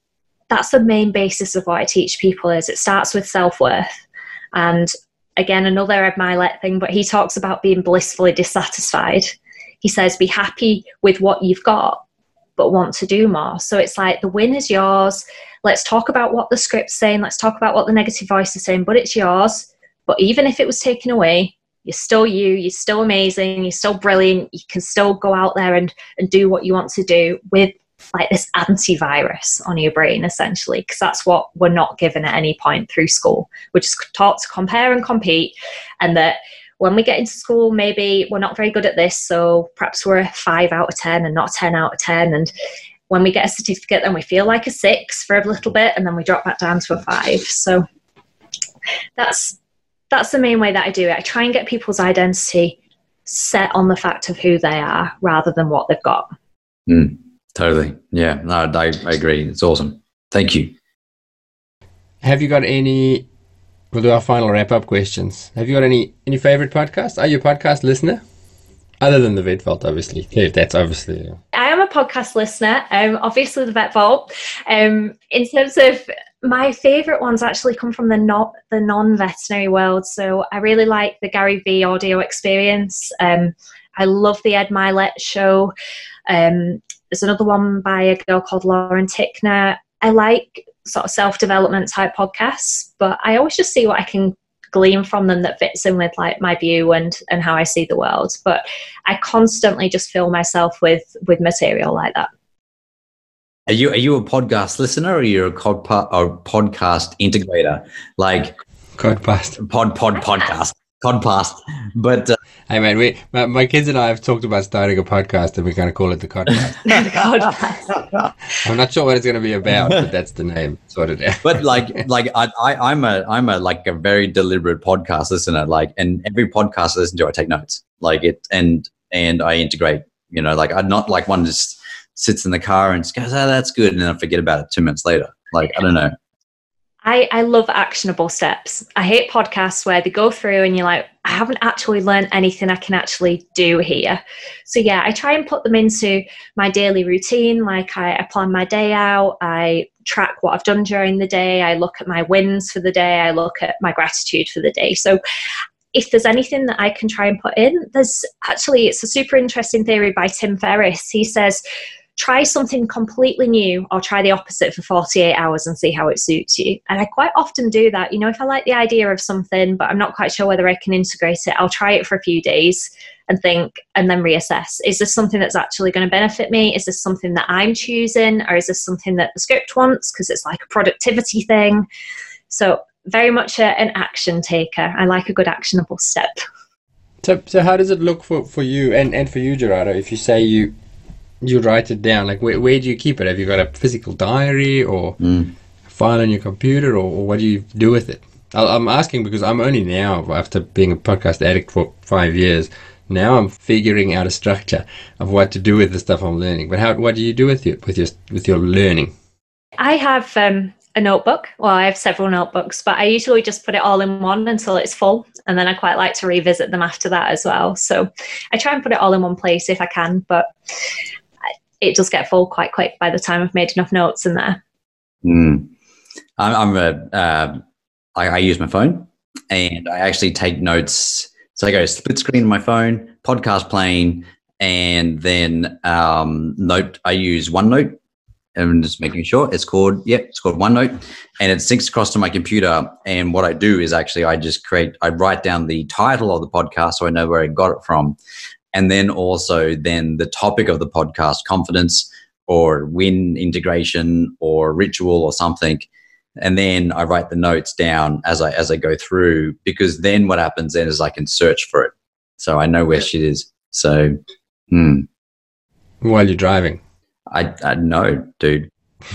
[SPEAKER 3] that's the main basis of what I teach people is it starts with self-worth. And again, another Ed Mylett thing, but he talks about being blissfully dissatisfied. He says, be happy with what you've got, but want to do more. So it's like the win is yours. Let's talk about what the script's saying. Let's talk about what the negative voice is saying, but it's yours. But even if it was taken away, you're still you, you're still amazing, you're still brilliant, you can still go out there and, and do what you want to do with like this antivirus on your brain essentially because that's what we're not given at any point through school we're just taught to compare and compete and that when we get into school maybe we're not very good at this so perhaps we're a 5 out of 10 and not 10 out of 10 and when we get a certificate then we feel like a 6 for a little bit and then we drop back down to a 5 so that's that's the main way that I do it. I try and get people's identity set on the fact of who they are rather than what they've got.
[SPEAKER 1] Mm, totally. Yeah. No, I, I agree. It's awesome. Thank you.
[SPEAKER 2] Have you got any? We'll do our final wrap up questions. Have you got any any favorite podcasts? Are you a podcast listener? Other than the Vet Vault, obviously. Yeah, that's obviously.
[SPEAKER 3] I am a podcast listener. Um, obviously the Vet Vault. Um, in terms of my favorite ones actually come from the not the non-veterinary world. So I really like the GaryVee audio experience. Um, I love the Ed Mylett show. Um, there's another one by a girl called Lauren Tickner. I like sort of self-development type podcasts, but I always just see what I can glean from them that fits in with like my view and and how I see the world. But I constantly just fill myself with with material like that.
[SPEAKER 1] Are you are you a podcast listener or are you a, cod, or podcast integrator? Like
[SPEAKER 2] podcast,
[SPEAKER 1] pod pod podcast, podcast. But uh,
[SPEAKER 2] hey man, we my, my, kids and I have talked about starting a podcast, and we're going to call it the Codcast. I'm not sure what it's going to be about, but that's the name. Sorted out.
[SPEAKER 1] but like like I, I I'm a I'm a like a very deliberate podcast listener. Like, and every podcast I listen to, I take notes. Like it, and and I integrate. You know, like I'm not like one just sits in the car and just goes, "Oh, that's good," and then I forget about it two minutes later. Like I don't know.
[SPEAKER 3] I, I love actionable steps. I hate podcasts where they go through and you're like, I haven't actually learned anything I can actually do here. So, yeah, I try and put them into my daily routine. Like, I, I plan my day out, I track what I've done during the day, I look at my wins for the day, I look at my gratitude for the day. So, if there's anything that I can try and put in, there's actually, it's a super interesting theory by Tim Ferriss. He says, try something completely new or try the opposite for 48 hours and see how it suits you. And I quite often do that. You know, if I like the idea of something, but I'm not quite sure whether I can integrate it, I'll try it for a few days and think and then reassess. Is this something that's actually going to benefit me? Is this something that I'm choosing? Or is this something that the script wants because it's like a productivity thing? So, very much a, an action taker. I like a good actionable step.
[SPEAKER 2] So, so how does it look for, for you and, and for you, Gerardo? If you say you you write it down? Like, where, where do you keep it? Have you got a physical diary or mm. a file on your computer, or, or, what do you do with it? I'm asking because I'm only now, after being a podcast addict for five years, now I'm figuring out a structure of what to do with the stuff I'm learning. But how? What do you do with your with your with your learning?
[SPEAKER 3] I have um, a notebook. Well, I have several notebooks, but I usually just put it all in one until it's full, and then I quite like to revisit them after that as well. So I try and put it all in one place if I can, but it does get full quite quick by the time I've made enough notes in there.
[SPEAKER 1] Mm. I'm, I'm a, uh, I, I use my phone and I actually take notes. So I go split screen on my phone, podcast playing, and then um, note. I use OneNote and just making sure it's called yeah it's called OneNote and it syncs across to my computer and what I do is actually I just create I write down the title of the podcast so I know where I got it from and then also then the topic of the podcast confidence or win integration or ritual or something. And then I write the notes down as I as I go through because then what happens then is I can search for it. So I know where shit is. So hmm.
[SPEAKER 2] while you're driving.
[SPEAKER 1] I, I know, dude.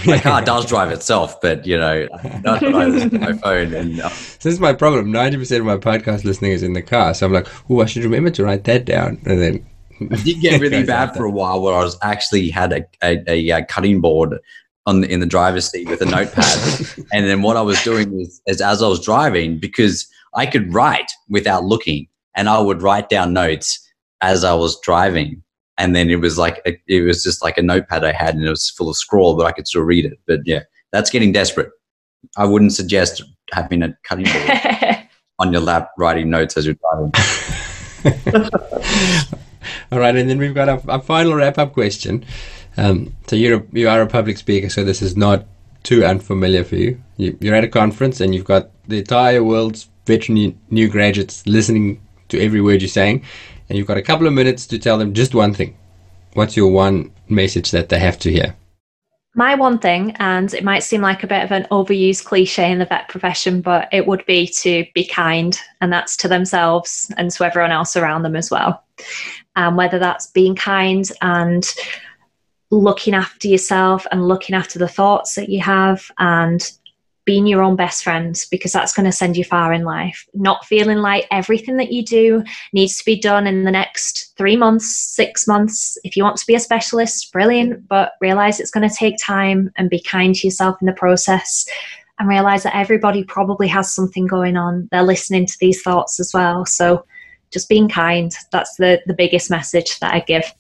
[SPEAKER 1] My car does drive itself, but you know, not I listen to my phone. And uh,
[SPEAKER 2] this is my problem. Ninety percent of my podcast listening is in the car, so I'm like, "Oh, I should remember to write that down." And then
[SPEAKER 1] I did get really bad for a while, where I was actually had a, a, a, a cutting board on the, in the driver's seat with a notepad, and then what I was doing is, is as I was driving, because I could write without looking, and I would write down notes as I was driving and then it was like a, it was just like a notepad I had, and it was full of scroll, but I could still read it. But yeah, that's getting desperate. I wouldn't suggest having a cutting board on your lap writing notes as you're driving.
[SPEAKER 2] All right, and then we've got a, a final wrap-up question. Um, so you're a, you are a public speaker, so this is not too unfamiliar for you. you. You're at a conference, and you've got the entire world's veteran new graduates listening to every word you're saying and you've got a couple of minutes to tell them just one thing. What's your one message that they have to hear?
[SPEAKER 3] My one thing, and it might seem like a bit of an overused cliche in the vet profession, but it would be to be kind, and that's to themselves and to everyone else around them as well. Um, whether that's being kind and looking after yourself and looking after the thoughts that you have and being your own best friend because that's going to send you far in life. Not feeling like everything that you do needs to be done in the next three months, six months. If you want to be a specialist, brilliant, but realize it's going to take time and be kind to yourself in the process and realize that everybody probably has something going on. They're listening to these thoughts as well. So just being kind, that's the, the biggest message that I give.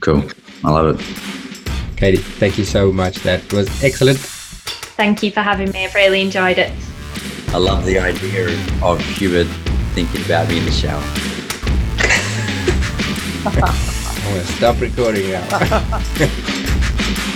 [SPEAKER 1] Cool. I love it.
[SPEAKER 2] Katie, thank you so much. That was excellent.
[SPEAKER 3] Thank you for having me. I've really enjoyed it.
[SPEAKER 1] I love the idea of Hubert thinking about me in the shower.
[SPEAKER 2] I'm going to stop recording now.